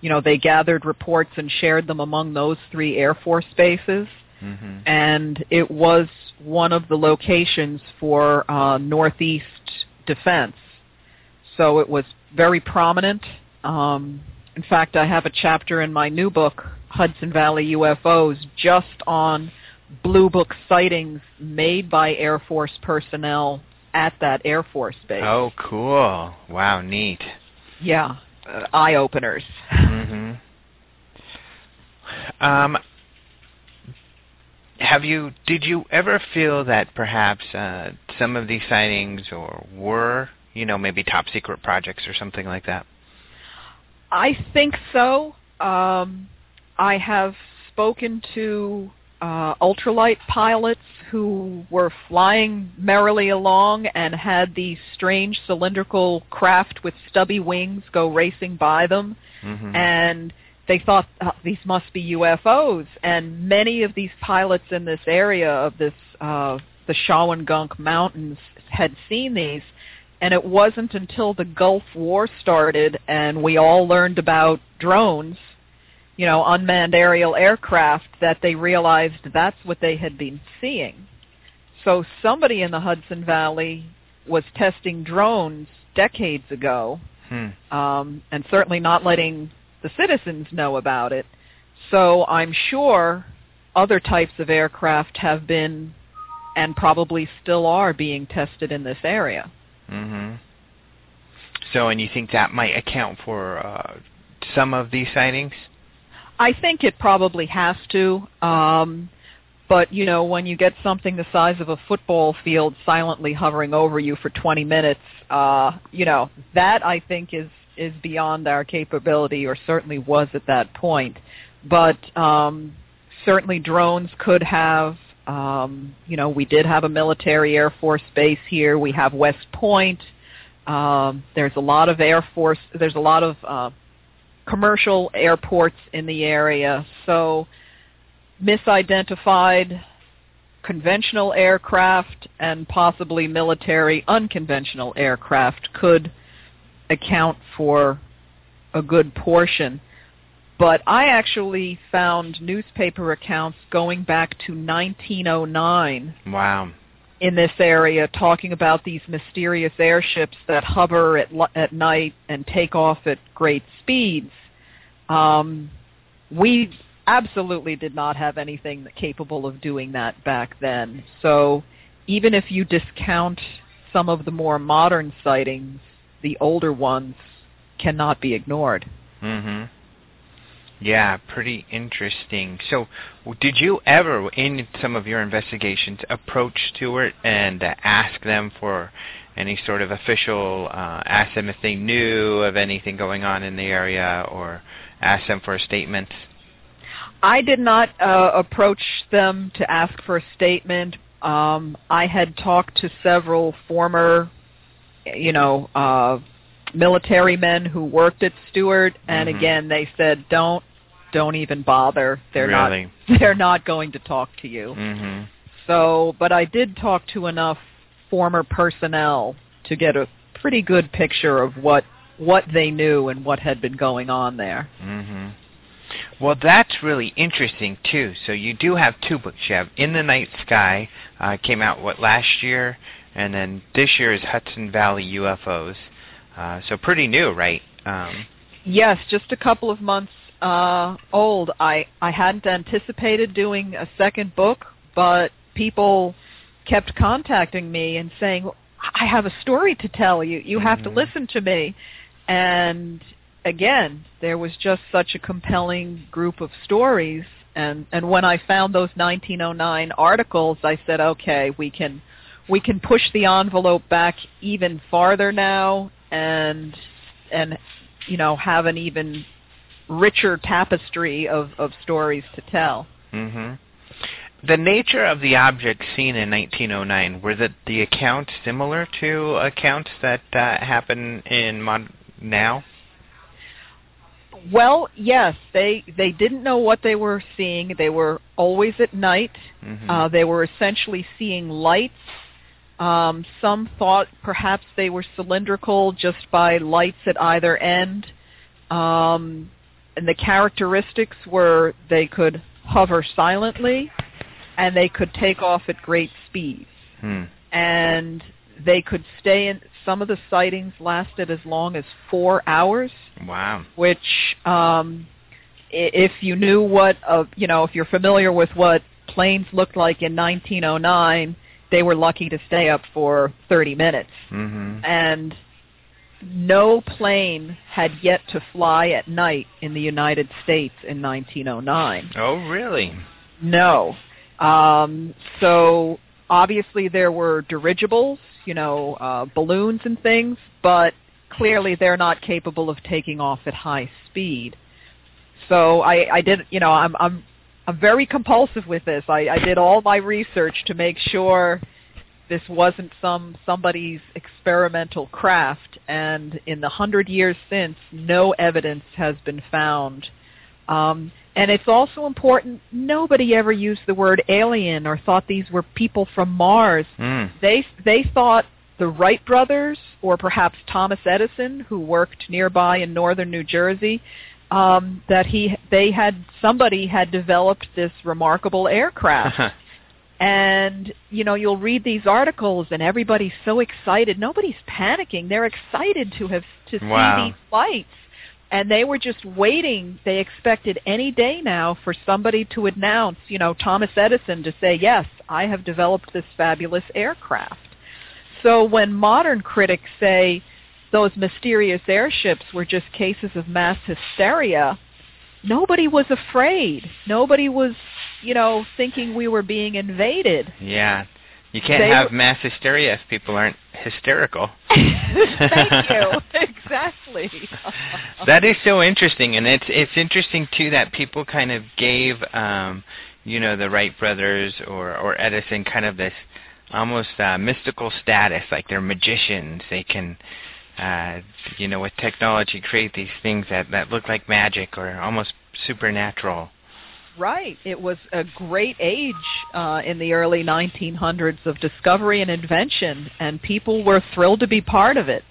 you know, they gathered reports and shared them among those three Air Force bases. Mm-hmm. And it was one of the locations for uh, Northeast defense. So it was very prominent. Um, in fact, I have a chapter in my new book, Hudson Valley UFOs, just on Blue Book sightings made by Air Force personnel at that Air Force base. Oh, cool. Wow, neat. Yeah, uh, eye openers. hmm Um, have you? Did you ever feel that perhaps uh, some of these sightings or were, you know, maybe top secret projects or something like that? I think so. Um, I have spoken to uh, ultralight pilots who were flying merrily along and had these strange cylindrical craft with stubby wings go racing by them, Mm-hmm. and they thought uh, these must be UFOs. And many of these pilots in this area of this uh, the Shawangunk Mountains had seen these. And it wasn't until the Gulf War started and we all learned about drones, you know, unmanned aerial aircraft, that they realized that's what they had been seeing. So somebody in the Hudson Valley was testing drones decades ago, hmm. um, and certainly not letting the citizens know about it. So I'm sure other types of aircraft have been and probably still are being tested in this area. Hmm So, and you think that might account for uh, some of these sightings? I think it probably has to. Um, but you know, when you get something the size of a football field silently hovering over you for 20 minutes, uh, you know, that I think is is beyond our capability, or certainly was at that point. But um, certainly, drones could have Um, you know, we did have a military Air Force base here. We have West Point. Um, there's a lot of Air Force. There's a lot of uh, commercial airports in the area. So misidentified conventional aircraft and possibly military unconventional aircraft could account for a good portion. But I actually found newspaper accounts going back to 1909 Wow. in this area talking about these mysterious airships that hover at at night and take off at great speeds. Um, we absolutely did not have anything capable of doing that back then. So even if you discount some of the more modern sightings, the older ones cannot be ignored. Mhm. Yeah, pretty interesting. So, did you ever, in some of your investigations, approach Stewart and uh, ask them for any sort of official, uh, ask them if they knew of anything going on in the area, or ask them for a statement? I did not uh, approach them to ask for a statement. Um, I had talked to several former, you know, uh, military men who worked at Stewart, and Mhm. again, they said, "Don't, don't even bother. They're really? not, they're not going to talk to you." Mhm. So, but I did talk to enough former personnel to get a pretty good picture of what what they knew and what had been going on there. Mhm. Well, that's really interesting too. So you do have two books. You have In the Night Sky, uh, came out what last year, and then this year is Hudson Valley UFOs. Uh, so pretty new, right? Um, Yes, just a couple of months uh, old. I I hadn't anticipated doing a second book, but people kept contacting me and saying, "I have a story to tell you. You have to Mhm. listen to me." And again, there was just such a compelling group of stories. And and when I found those 1909 articles, I said, "Okay, we can." We can push the envelope back even farther now, and and you know have an even richer tapestry of, of stories to tell. hmm The nature of the objects seen in 1909 were the the accounts similar to accounts that uh, happen in mod- now? Well, yes, they they didn't know what they were seeing. They were always at night. Mhm. Uh, they were essentially seeing lights. Um, some thought perhaps they were cylindrical just by lights at either end. Um, and the characteristics were they could hover silently and they could take off at great speed. Hmm. and they could stay in some of the sightings lasted as long as four hours Wow. which um i- if you knew what uh, you know if you're familiar with what planes looked like in 1909 they were lucky to stay up for 30 minutes hmm and no plane had yet to fly at night in the United States in 1909 Oh, really? no. Um, so obviously there were dirigibles, you know, uh, balloons and things, but clearly they're not capable of taking off at high speed. So I, I did, you know, I'm, I'm, I'm very compulsive with this. I, I did all my research to make sure this wasn't some somebody's experimental craft, and in the hundred years since, no evidence has been found. Um, and it's also important, nobody ever used the word alien or thought these were people from Mars. Mm. They, they thought the Wright brothers or perhaps Thomas Edison, who worked nearby in northern New Jersey, um, that he, they had, somebody had developed this remarkable aircraft and you know you'll read these articles and everybody's so excited. Nobody's panicking. They're excited to have to see these flights. And they were just waiting. They expected any day now for somebody to announce you know Thomas Edison to say yes I have developed this fabulous aircraft. So when modern critics say those mysterious airships were just cases of mass hysteria nobody was afraid nobody was you know thinking we were being invaded yeah. You can't They have mass hysteria if people aren't hysterical. thank you exactly that is so interesting, and it's it's interesting too that people kind of gave um, you know, the Wright brothers or or Edison kind of this almost uh, mystical status, like they're magicians. They can, uh, you know, with technology, create these things that that look like magic or almost supernatural. Right. It was a great age uh, in the early 1900s of discovery and invention, and people were thrilled to be part of it.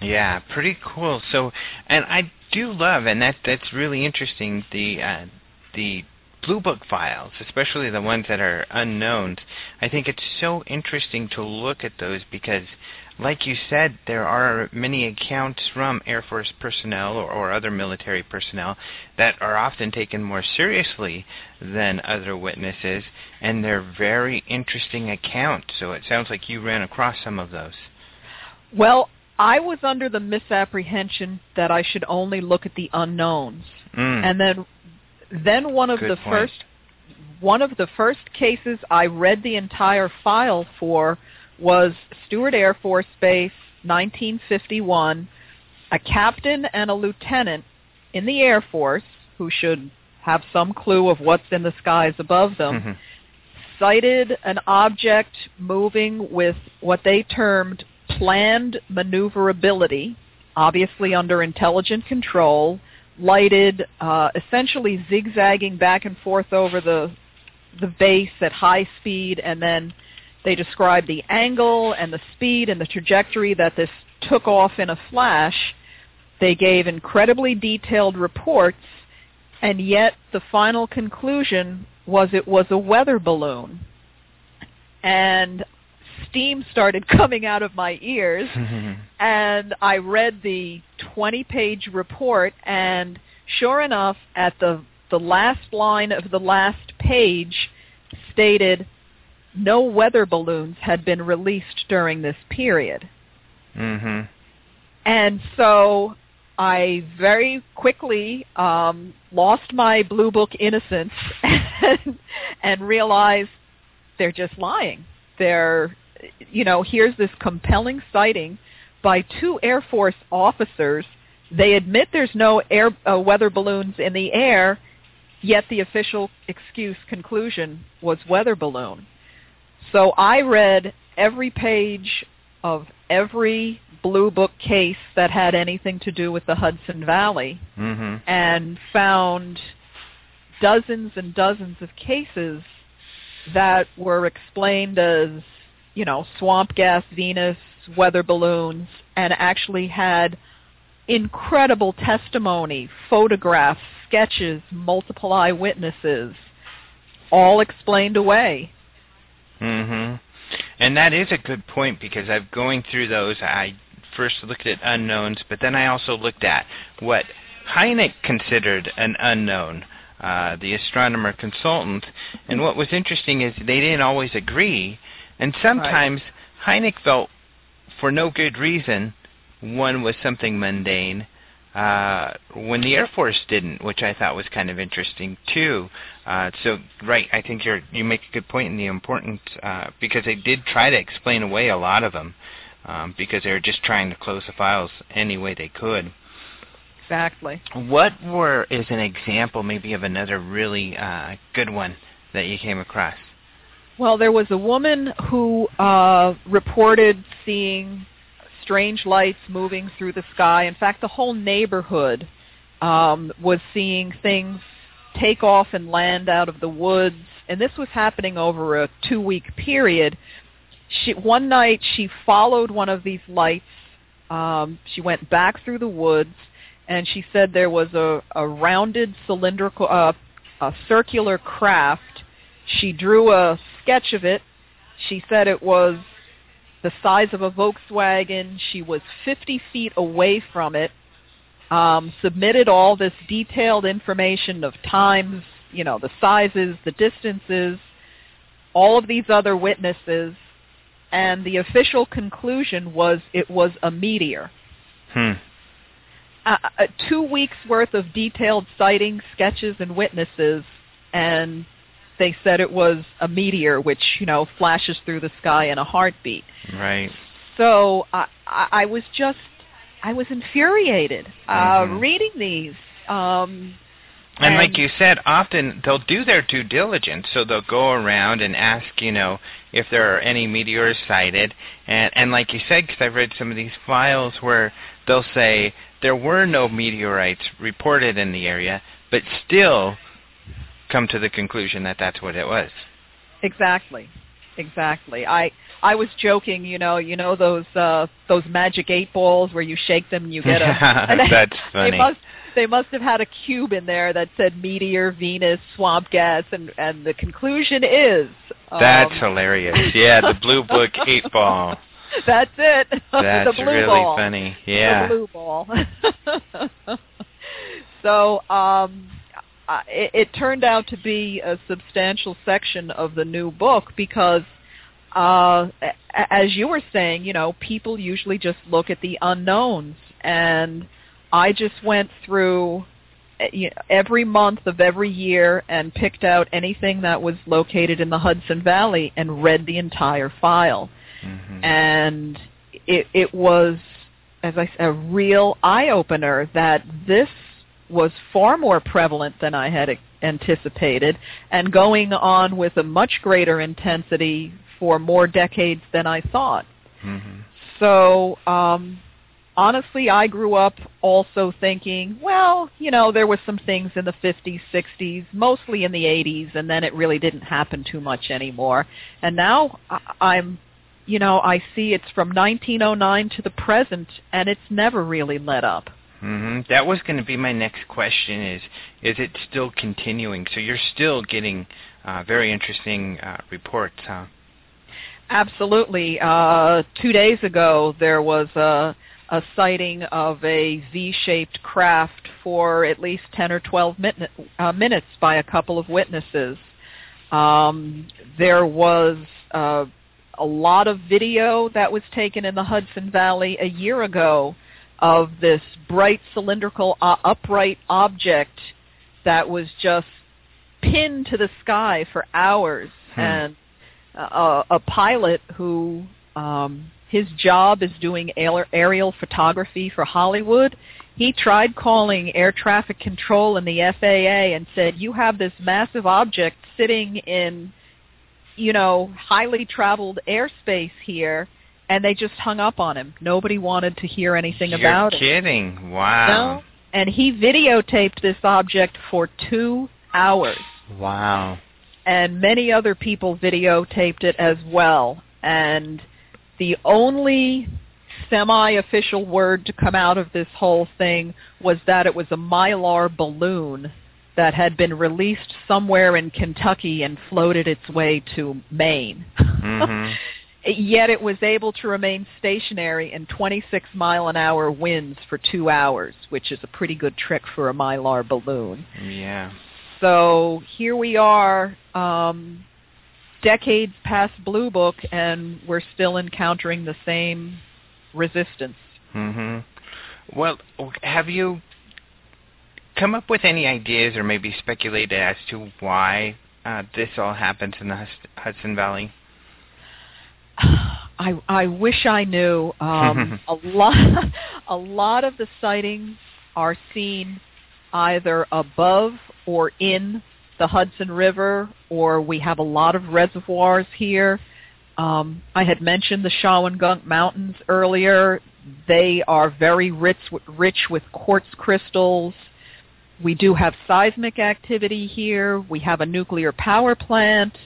Yeah, pretty cool. So, and I do love, and that that's really interesting. The uh, the blue book files, especially the ones that are unknowns. I think it's so interesting to look at those because, like you said, there are many accounts from Air Force personnel or, or other military personnel that are often taken more seriously than other witnesses, and they're very interesting accounts. So it sounds like you ran across some of those. Well, I was under the misapprehension that I should only look at the unknowns. Mm. And then then one of Good the point. first one of the first cases I read the entire file for was Stewart Air Force Base 1951 a captain and a lieutenant in the Air Force who should have some clue of what's in the skies above them Mhm. sighted an object moving with what they termed planned maneuverability, obviously under intelligent control, lighted, uh, essentially zigzagging back and forth over the the base at high speed, and then they described the angle and the speed and the trajectory that this took off in a flash. They gave incredibly detailed reports, and yet the final conclusion was it was a weather balloon. And steam started coming out of my ears and I read the 20-page report, and sure enough, at the the last line of the last page stated no weather balloons had been released during this period. Mhm. And so I very quickly um, lost my blue book innocence and, and realized they're just lying. They're, you know, here's this compelling sighting by two Air Force officers. They admit there's no air uh, weather balloons in the air, yet the official excuse conclusion was weather balloon. So I read every page of every blue book case that had anything to do with the Hudson Valley Mhm. and found dozens and dozens of cases that were explained as, you know, swamp gas Venus, weather balloons, and actually had incredible testimony, photographs, sketches, multiple eyewitnesses, all explained away. Mhm. And that is a good point because I've going through those. I first looked at unknowns, but then I also looked at what Hynek considered an unknown, uh, the astronomer consultant. And what was interesting is they didn't always agree, and sometimes Hynek felt, for no good reason, one was something mundane. Uh, when the Air Force didn't, which I thought was kind of interesting too. Uh, so, right, I think you're you make a good point in the importance uh, because they did try to explain away a lot of them um, because they were just trying to close the files any way they could. Exactly. What were is an example maybe of another really uh, good one that you came across? Well, there was a woman who uh, reported seeing strange lights moving through the sky. In fact, the whole neighborhood um, was seeing things take off and land out of the woods, and this was happening over a two-week period. She, one night, she followed one of these lights. Um, she went back through the woods, and she said there was a, a rounded cylindrical, uh, a circular craft. She drew a sketch of it. She said it was the size of a Volkswagen. She was 50 feet away from it. Um, submitted all this detailed information of times, you know, the sizes, the distances, all of these other witnesses, and the official conclusion was it was a meteor. Hmm. Uh, uh, two weeks worth of detailed sightings, sketches, and witnesses, and they said it was a meteor, which you know flashes through the sky in a heartbeat. Right. So I, I, I was just, I was infuriated uh, Mhm. reading these. Um, And, and like you said, often they'll do their due diligence, so they'll go around and ask, you know, if there are any meteors sighted. And and like you said, because I've read some of these files where they'll say there were no meteorites reported in the area, but still come to the conclusion that that's what it was. Exactly, exactly. I I was joking, you know, you know those uh those magic eight balls where you shake them and you get a. that's funny. They must they must have had a cube in there that said meteor, Venus, swamp gas, and and the conclusion is. Um, that's hilarious. Yeah, the blue book eight ball. That's it. That's the blue really ball. funny. Yeah. The blue ball. so um, it, it turned out to be a substantial section of the new book because uh, as you were saying, you know, people usually just look at the unknowns, and I just went through eh, every month of every year and picked out anything that was located in the Hudson Valley and read the entire file, mm-hmm. and it it was, as I said, a real eye opener that this was far more prevalent than I had anticipated and going on with a much greater intensity for more decades than I thought. Mm-hmm. So, um, honestly, I grew up also thinking, well, you know, there were some things in the 50s, 60s, mostly in the 80s, and then it really didn't happen too much anymore. And now I'm, you know, I see it's from 1909 to the present, and it's never really let up. Mm-hmm. That was going to be my next question: is is it still continuing? So you're still getting uh, very interesting uh, reports, huh? Absolutely. Uh, two days ago, there was a, a sighting of a V-shaped craft for at least 10 or 12 min- uh, minutes by a couple of witnesses. Um, there was uh, a lot of video that was taken in the Hudson Valley a year ago of this bright cylindrical uh, upright object that was just pinned to the sky for hours hmm. and a, a pilot who um, his job is doing aerial photography for Hollywood. He tried calling air traffic control in the FAA and said, "You have this massive object sitting in, you know, highly traveled airspace here." And they just hung up on him. Nobody wanted to hear anything You're about kidding. it. kidding. Wow. No. And he videotaped this object for two hours. Wow and many other people videotaped it as well. And the only semi-official word to come out of this whole thing was that it was a mylar balloon that had been released somewhere in Kentucky and floated its way to Maine. Mm-hmm. Yet it was able to remain stationary in 26 mile an hour winds for two hours, which is a pretty good trick for a mylar balloon. Yeah. So here we are, um, decades past Blue Book, and we're still encountering the same resistance. hmm Well, have you come up with any ideas or maybe speculated as to why uh, this all happens in the Hudson Valley? I I wish I knew. Um, a lot a lot of the sightings are seen either above or in the Hudson River, or we have a lot of reservoirs here. Um, I had mentioned the Shawangunk Mountains earlier. They are very rich, rich with quartz crystals. We do have seismic activity here. We have a nuclear power plant.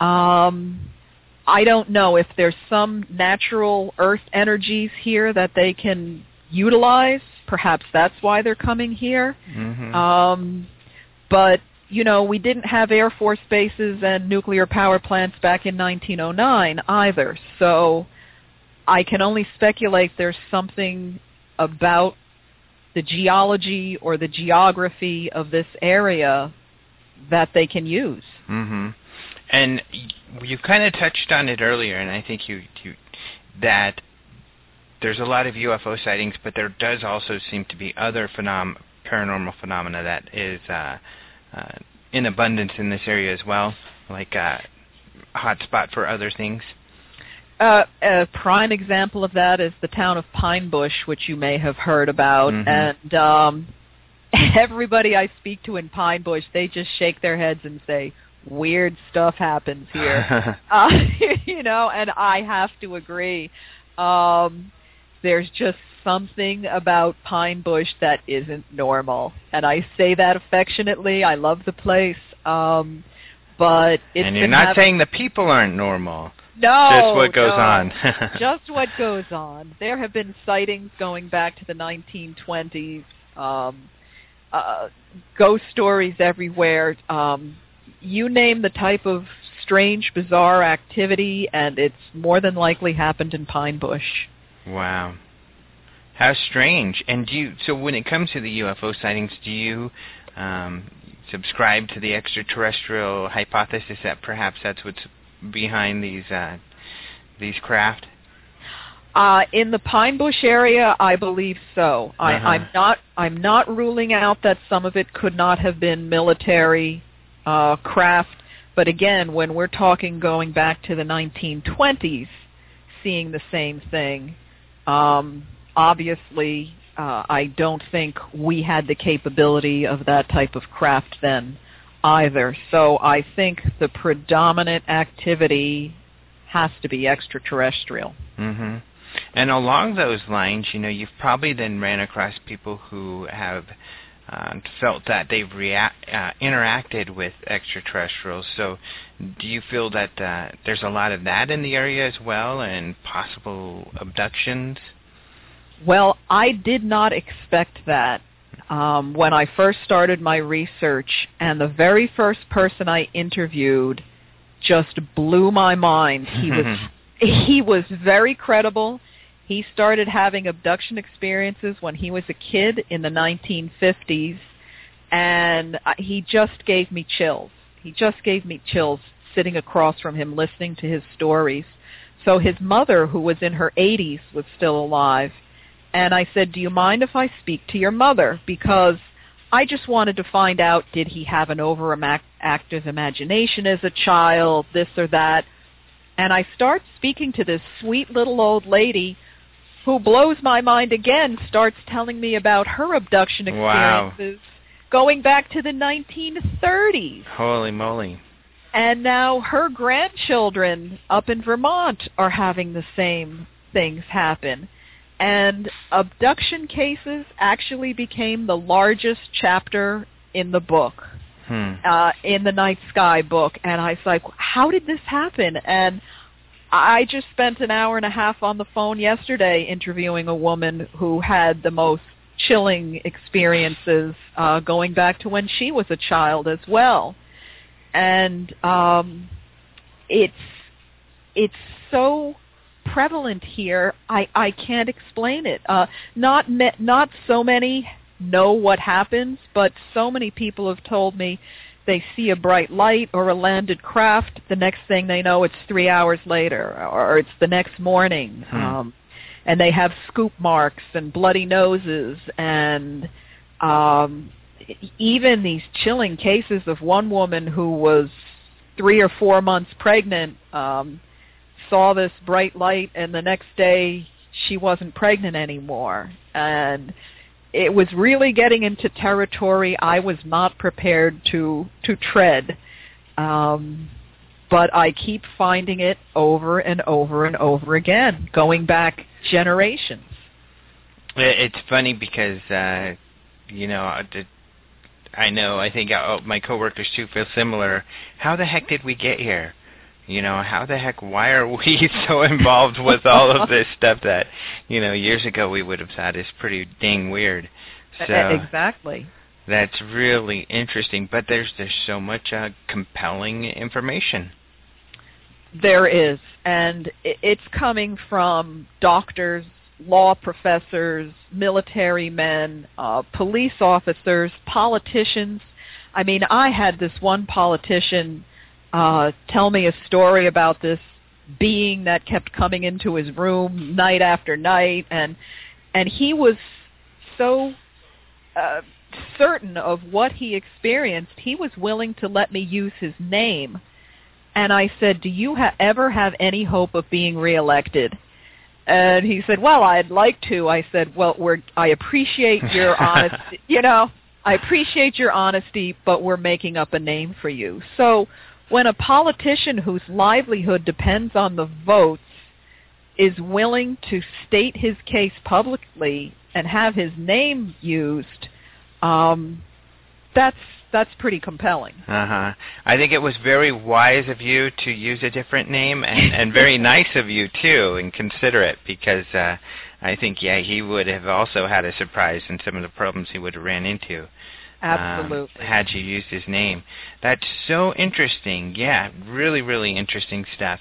Um, I don't know if there's some natural earth energies here that they can utilize. Perhaps that's why they're coming here. Mm-hmm. Um, but you know, we didn't have Air Force bases and nuclear power plants back in 1909 either. So I can only speculate there's something about the geology or the geography of this area that they can use. Mhm. And you kind of touched on it earlier and I think you you that there's a lot of UFO sightings, but there does also seem to be other phenom- paranormal phenomena that is uh, uh, in abundance in this area as well, like uh, a hot spot for other things. Uh, a prime example of that is the town of Pine Bush, which you may have heard about, Mhm. and um, everybody I speak to in Pine Bush, they just shake their heads and say, "Weird stuff happens here," uh, you know, and I have to agree. Um, there's just something about Pine Bush that isn't normal, and I say that affectionately. I love the place, um, but it's and you're not having- saying the people aren't normal. no, just what goes no. on. just what goes on. There have been sightings going back to the 1920s. Um, uh, ghost stories everywhere. Um, you name the type of strange, bizarre activity, and it's more than likely happened in Pine Bush. Wow. How strange. And do you so when it comes to the UFO sightings, do you um, subscribe to the extraterrestrial hypothesis that perhaps that's what's behind these uh, these craft? Uh, in the Pine Bush area, I believe so. I, Uh-huh. I'm not. I'm not ruling out that some of it could not have been military uh, craft. But again, when we're talking going back to the 1920s, seeing the same thing, um, obviously, uh, I don't think we had the capability of that type of craft then either. So I think the predominant activity has to be extraterrestrial. Mm-hmm. And along those lines, you know, you've probably then ran across people who have uh, felt that they've react, uh, interacted with extraterrestrials. So, do you feel that uh, there's a lot of that in the area as well, and possible abductions? Well, I did not expect that um, when I first started my research, and the very first person I interviewed just blew my mind. He was he was very credible. He started having abduction experiences when he was a kid in the 1950s, and uh, he just gave me chills. He just gave me chills sitting across from him listening to his stories. So his mother, who was in her 80s, was still alive. And I said, do you mind if I speak to your mother? Because I just wanted to find out, did he have an overactive imagination as a child, this or that? And I start speaking to this sweet little old lady who blows my mind again, starts telling me about her abduction Wow. experiences going back to the 1930s. Holy moly! And now her grandchildren up in Vermont are having the same things happen. And abduction cases actually became the largest chapter in the book, Hmm. uh, in the Night Sky book. And I was like, how did this happen? And I just spent an hour and a half on the phone yesterday interviewing a woman who had the most chilling experiences uh, going back to when she was a child as well and um, it's it's so prevalent here. I I can't explain it. Uh, not me, not so many know what happens, but so many people have told me they see a bright light or a landed craft. The next thing they know, it's three hours later, or it's the next morning. Hmm. Um, and they have scoop marks and bloody noses and um, even these chilling cases of one woman who was three or four months pregnant um, saw this bright light, and the next day she wasn't pregnant anymore, and it was really getting into territory I was not prepared to to tread. Um, but I keep finding it over and over and over again, going back generations. It's funny because uh, you know I know I think uh, my coworkers too feel similar. How the heck did we get here? You know, how the heck? Why are we so involved with all of this stuff that you know years ago we would have thought is pretty dang weird? So exactly. that's really interesting. But there's there's so much uh, compelling information. There is, and i- it's coming from doctors, law professors, military men, uh, police officers, politicians. I mean, I had this one politician uh, tell me a story about this being that kept coming into his room night after night, and and he was so uh, certain of what he experienced, he was willing to let me use his name. And I said, "Do you ha- ever have any hope of being reelected?" And he said, "Well, I'd like to." I said, "Well, we're I appreciate your honesty. You know, I appreciate your honesty, but we're making up a name for you. So when a politician whose livelihood depends on the votes is willing to state his case publicly and have his name used, um, that's that's pretty compelling. Uh huh. I think it was very wise of you to use a different name, and and very nice of you too, and considerate because uh, I think yeah he would have also had a surprise in some of the problems he would have ran into. Absolutely. Um, had you used his name. That's so interesting. Yeah, really, really interesting stuff.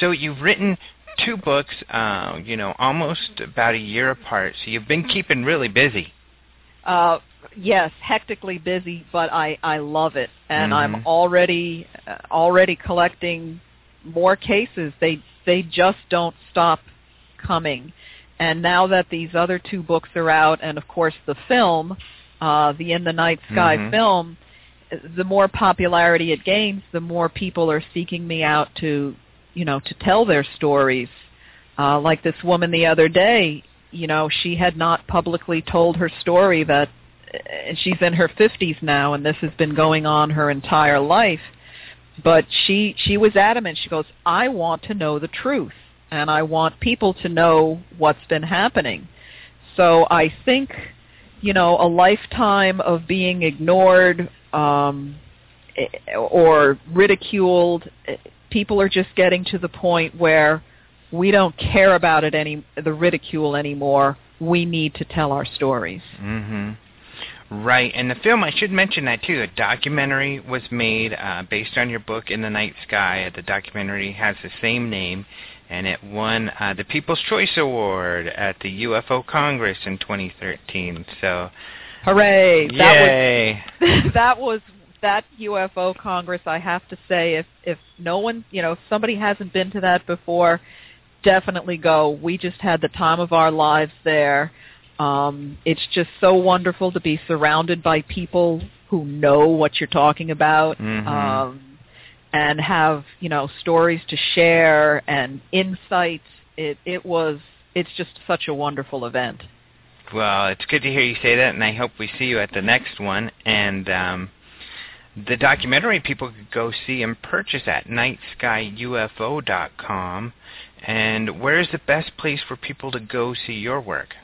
So you've written two books, uh, you know, almost about a year apart. So you've been keeping really busy. Uh, yes, hectically busy, but I I love it, and Mm-hmm. I'm already uh, already collecting more cases. They they just don't stop coming, and now that these other two books are out, and of course the film, uh, the In the Night Sky Mhm. film, the more popularity it gains, the more people are seeking me out to you know to tell their stories. Uh, like this woman the other day, you know, she had not publicly told her story that and she's in her 50s now and this has been going on her entire life but she she was adamant she goes I want to know the truth and I want people to know what's been happening so I think you know a lifetime of being ignored um eh, or ridiculed eh, people are just getting to the point where we don't care about it any the ridicule anymore we need to tell our stories Mm-hmm. Right, and the film I should mention that too. A documentary was made uh, based on your book In the Night Sky. The documentary has the same name, and it won uh, the People's Choice Award at the UFO Congress in 2013. So, hooray that was yay! that was that UFO Congress. I have to say, if if no one, you know, if somebody hasn't been to that before, definitely go. We just had the time of our lives there. Um, it's just so wonderful to be surrounded by people who know what you're talking about. Mhm. Um, and have you know stories to share and insights. It it was it's just such a wonderful event. Well, it's good to hear you say that, and I hope we see you at the next one. And um, the documentary people could go see and purchase at nightskyufo.com. And where's the best place for people to go see your work?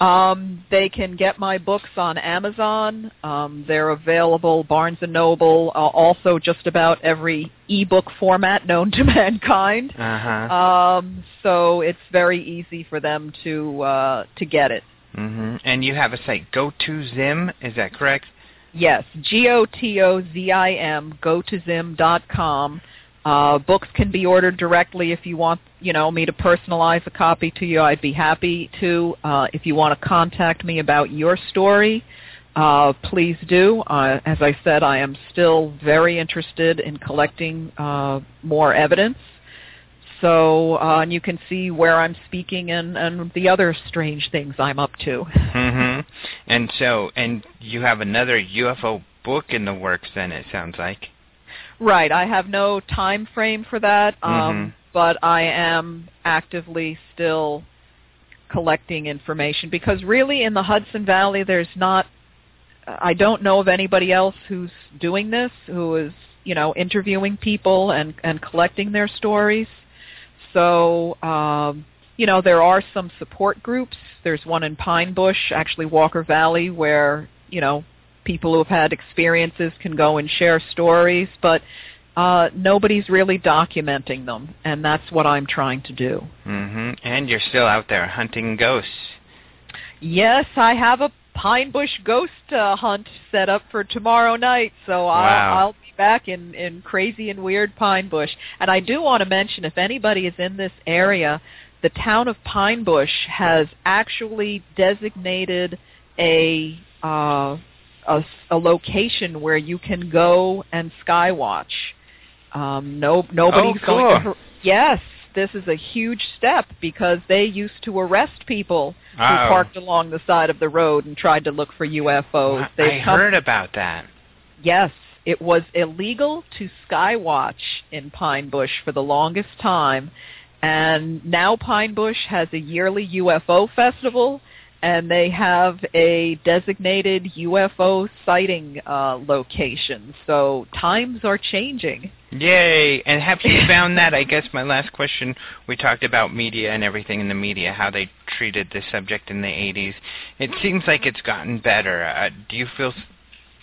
Um, they can get my books on Amazon. Um, they're available Barnes and Noble, uh, also just about every ebook format known to mankind. Uh huh. Um, so it's very easy for them to uh, to get it. hmm And you have a site, GoToZim, is that correct? Yes, G O T O Z I M. Go to Zim dot com. Uh, books can be ordered directly if you want, you know, me to personalize a copy to you. I'd be happy to. Uh, if you want to contact me about your story, uh, please do. Uh, as I said, I am still very interested in collecting uh, more evidence. So, uh, and you can see where I'm speaking and, and the other strange things I'm up to. Mm-hmm. And so, and you have another UFO book in the works then, it sounds like. Right. I have no time frame for that, um, Mhm. but I am actively still collecting information because really in the Hudson Valley there's not I don't know of anybody else who's doing this who is, you know, interviewing people and and collecting their stories. So, um you know, there are some support groups. There's one in Pine Bush, actually Walker Valley where, you know, people who have had experiences can go and share stories, but uh, nobody's really documenting them, and that's what I'm trying to do. hmm And you're still out there hunting ghosts. Yes, I have a Pine Bush ghost uh, hunt set up for tomorrow night, so Wow. I'll, I'll be back in, in crazy and weird Pine Bush. And I do want to mention, if anybody is in this area, the town of Pine Bush has actually designated a uh, a, a location where you can go and skywatch. Um, no, nobody's Oh, going to. Yes, this is a huge step because they used to arrest people who Uh-oh. parked along the side of the road and tried to look for UFOs. I They've come- heard about that. Yes, it was illegal to skywatch in Pine Bush for the longest time, and now Pine Bush has a yearly UFO festival, and they have a designated UFO sighting uh, location. So times are changing. Yay! And have you found that? I guess my last question. We talked about media and everything in the media, how they treated the subject in the 80s. It seems like it's gotten better. Uh, do you feel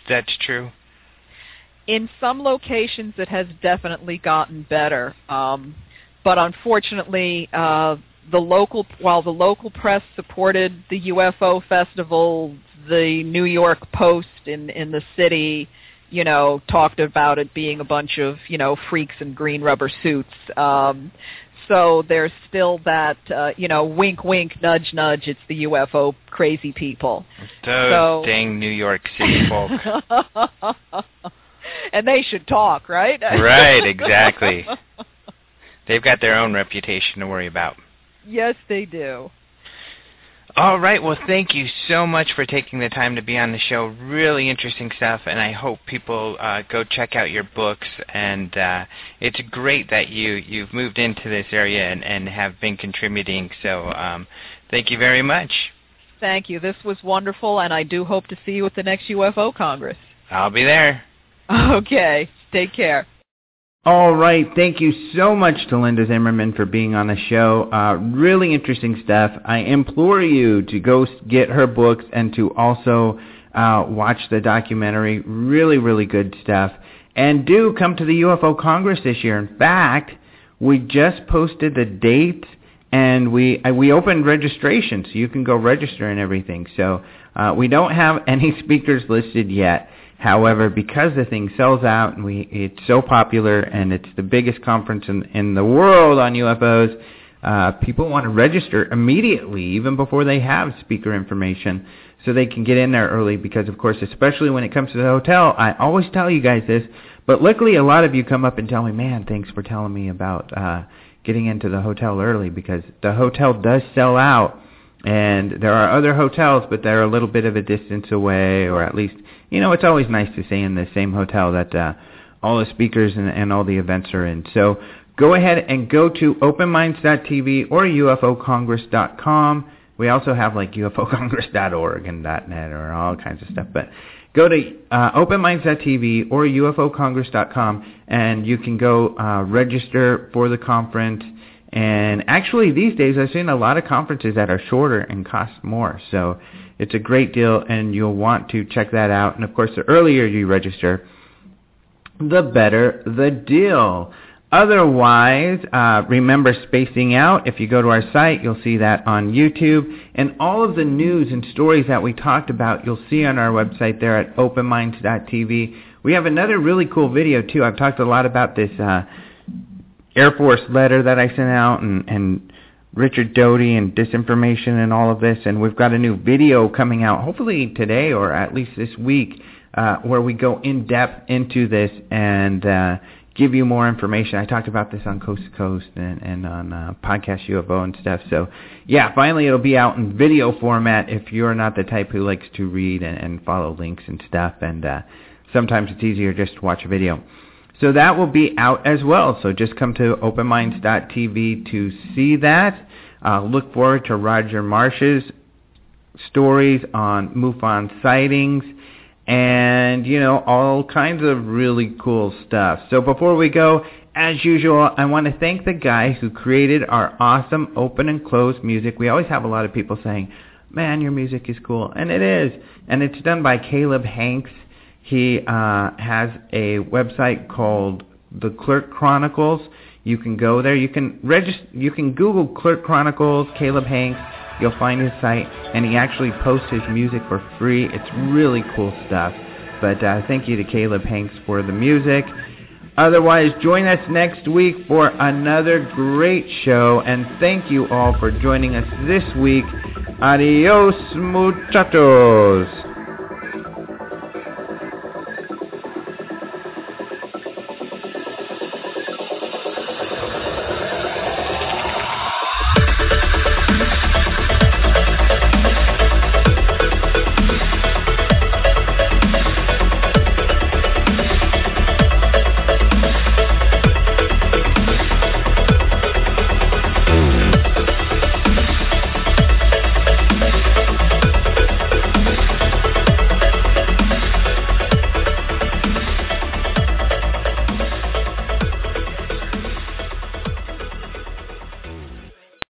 that's true? In some locations, it has definitely gotten better. Um, but unfortunately, uh, the local while the local press supported the UFO festival, the New York Post in in the city, you know, talked about it being a bunch of you know freaks in green rubber suits. Um, so there's still that uh, you know wink wink nudge nudge it's the UFO crazy people. Those so, dang New York City folk. and they should talk, right? right, exactly. They've got their own reputation to worry about. Yes, they do. All right. Well, thank you so much for taking the time to be on the show. Really interesting stuff, and I hope people uh, go check out your books. And uh, it's great that you you've moved into this area and, and have been contributing. So, um, thank you very much. Thank you. This was wonderful, and I do hope to see you at the next UFO Congress. I'll be there. Okay. Take care. All right. Thank you so much to Linda Zimmerman for being on the show. Uh, really interesting stuff. I implore you to go get her books and to also uh, watch the documentary. Really, really good stuff. And do come to the UFO Congress this year. In fact, we just posted the date and we uh, we opened registration, so you can go register and everything. So uh, we don't have any speakers listed yet. However, because the thing sells out and we it's so popular and it's the biggest conference in in the world on UFOs, uh, people want to register immediately, even before they have speaker information, so they can get in there early. Because of course, especially when it comes to the hotel, I always tell you guys this. But luckily, a lot of you come up and tell me, "Man, thanks for telling me about uh, getting into the hotel early," because the hotel does sell out. And there are other hotels, but they're a little bit of a distance away, or at least you know, it's always nice to stay in the same hotel that uh, all the speakers and, and all the events are in. So go ahead and go to openminds.tv or ufocongress.com. We also have like ufocongress.org and .net or all kinds of stuff. But go to uh, openminds.tv or ufocongress.com and you can go uh, register for the conference. And actually, these days I've seen a lot of conferences that are shorter and cost more. So it's a great deal, and you'll want to check that out. And of course, the earlier you register, the better the deal. Otherwise, uh, remember spacing out. If you go to our site, you'll see that on YouTube. And all of the news and stories that we talked about, you'll see on our website there at openminds.tv. We have another really cool video, too. I've talked a lot about this uh, Air Force letter that I sent out and, and Richard Doty and disinformation and all of this. And we've got a new video coming out, hopefully today or at least this week, uh, where we go in depth into this and uh, give you more information. I talked about this on Coast to Coast and, and on uh, Podcast UFO and stuff. So, yeah, finally it'll be out in video format if you're not the type who likes to read and, and follow links and stuff. And uh, sometimes it's easier just to watch a video. So that will be out as well. So just come to openminds.tv to see that. Uh, look forward to Roger Marsh's stories on MUFON sightings and, you know, all kinds of really cool stuff. So before we go, as usual, I want to thank the guy who created our awesome open and close music. We always have a lot of people saying, man, your music is cool. And it is. And it's done by Caleb Hanks. He uh, has a website called The Clerk Chronicles. You can go there. You can register. You can Google Clerk Chronicles, Caleb Hanks. You'll find his site, and he actually posts his music for free. It's really cool stuff. But uh, thank you to Caleb Hanks for the music. Otherwise, join us next week for another great show. And thank you all for joining us this week. Adios, muchachos.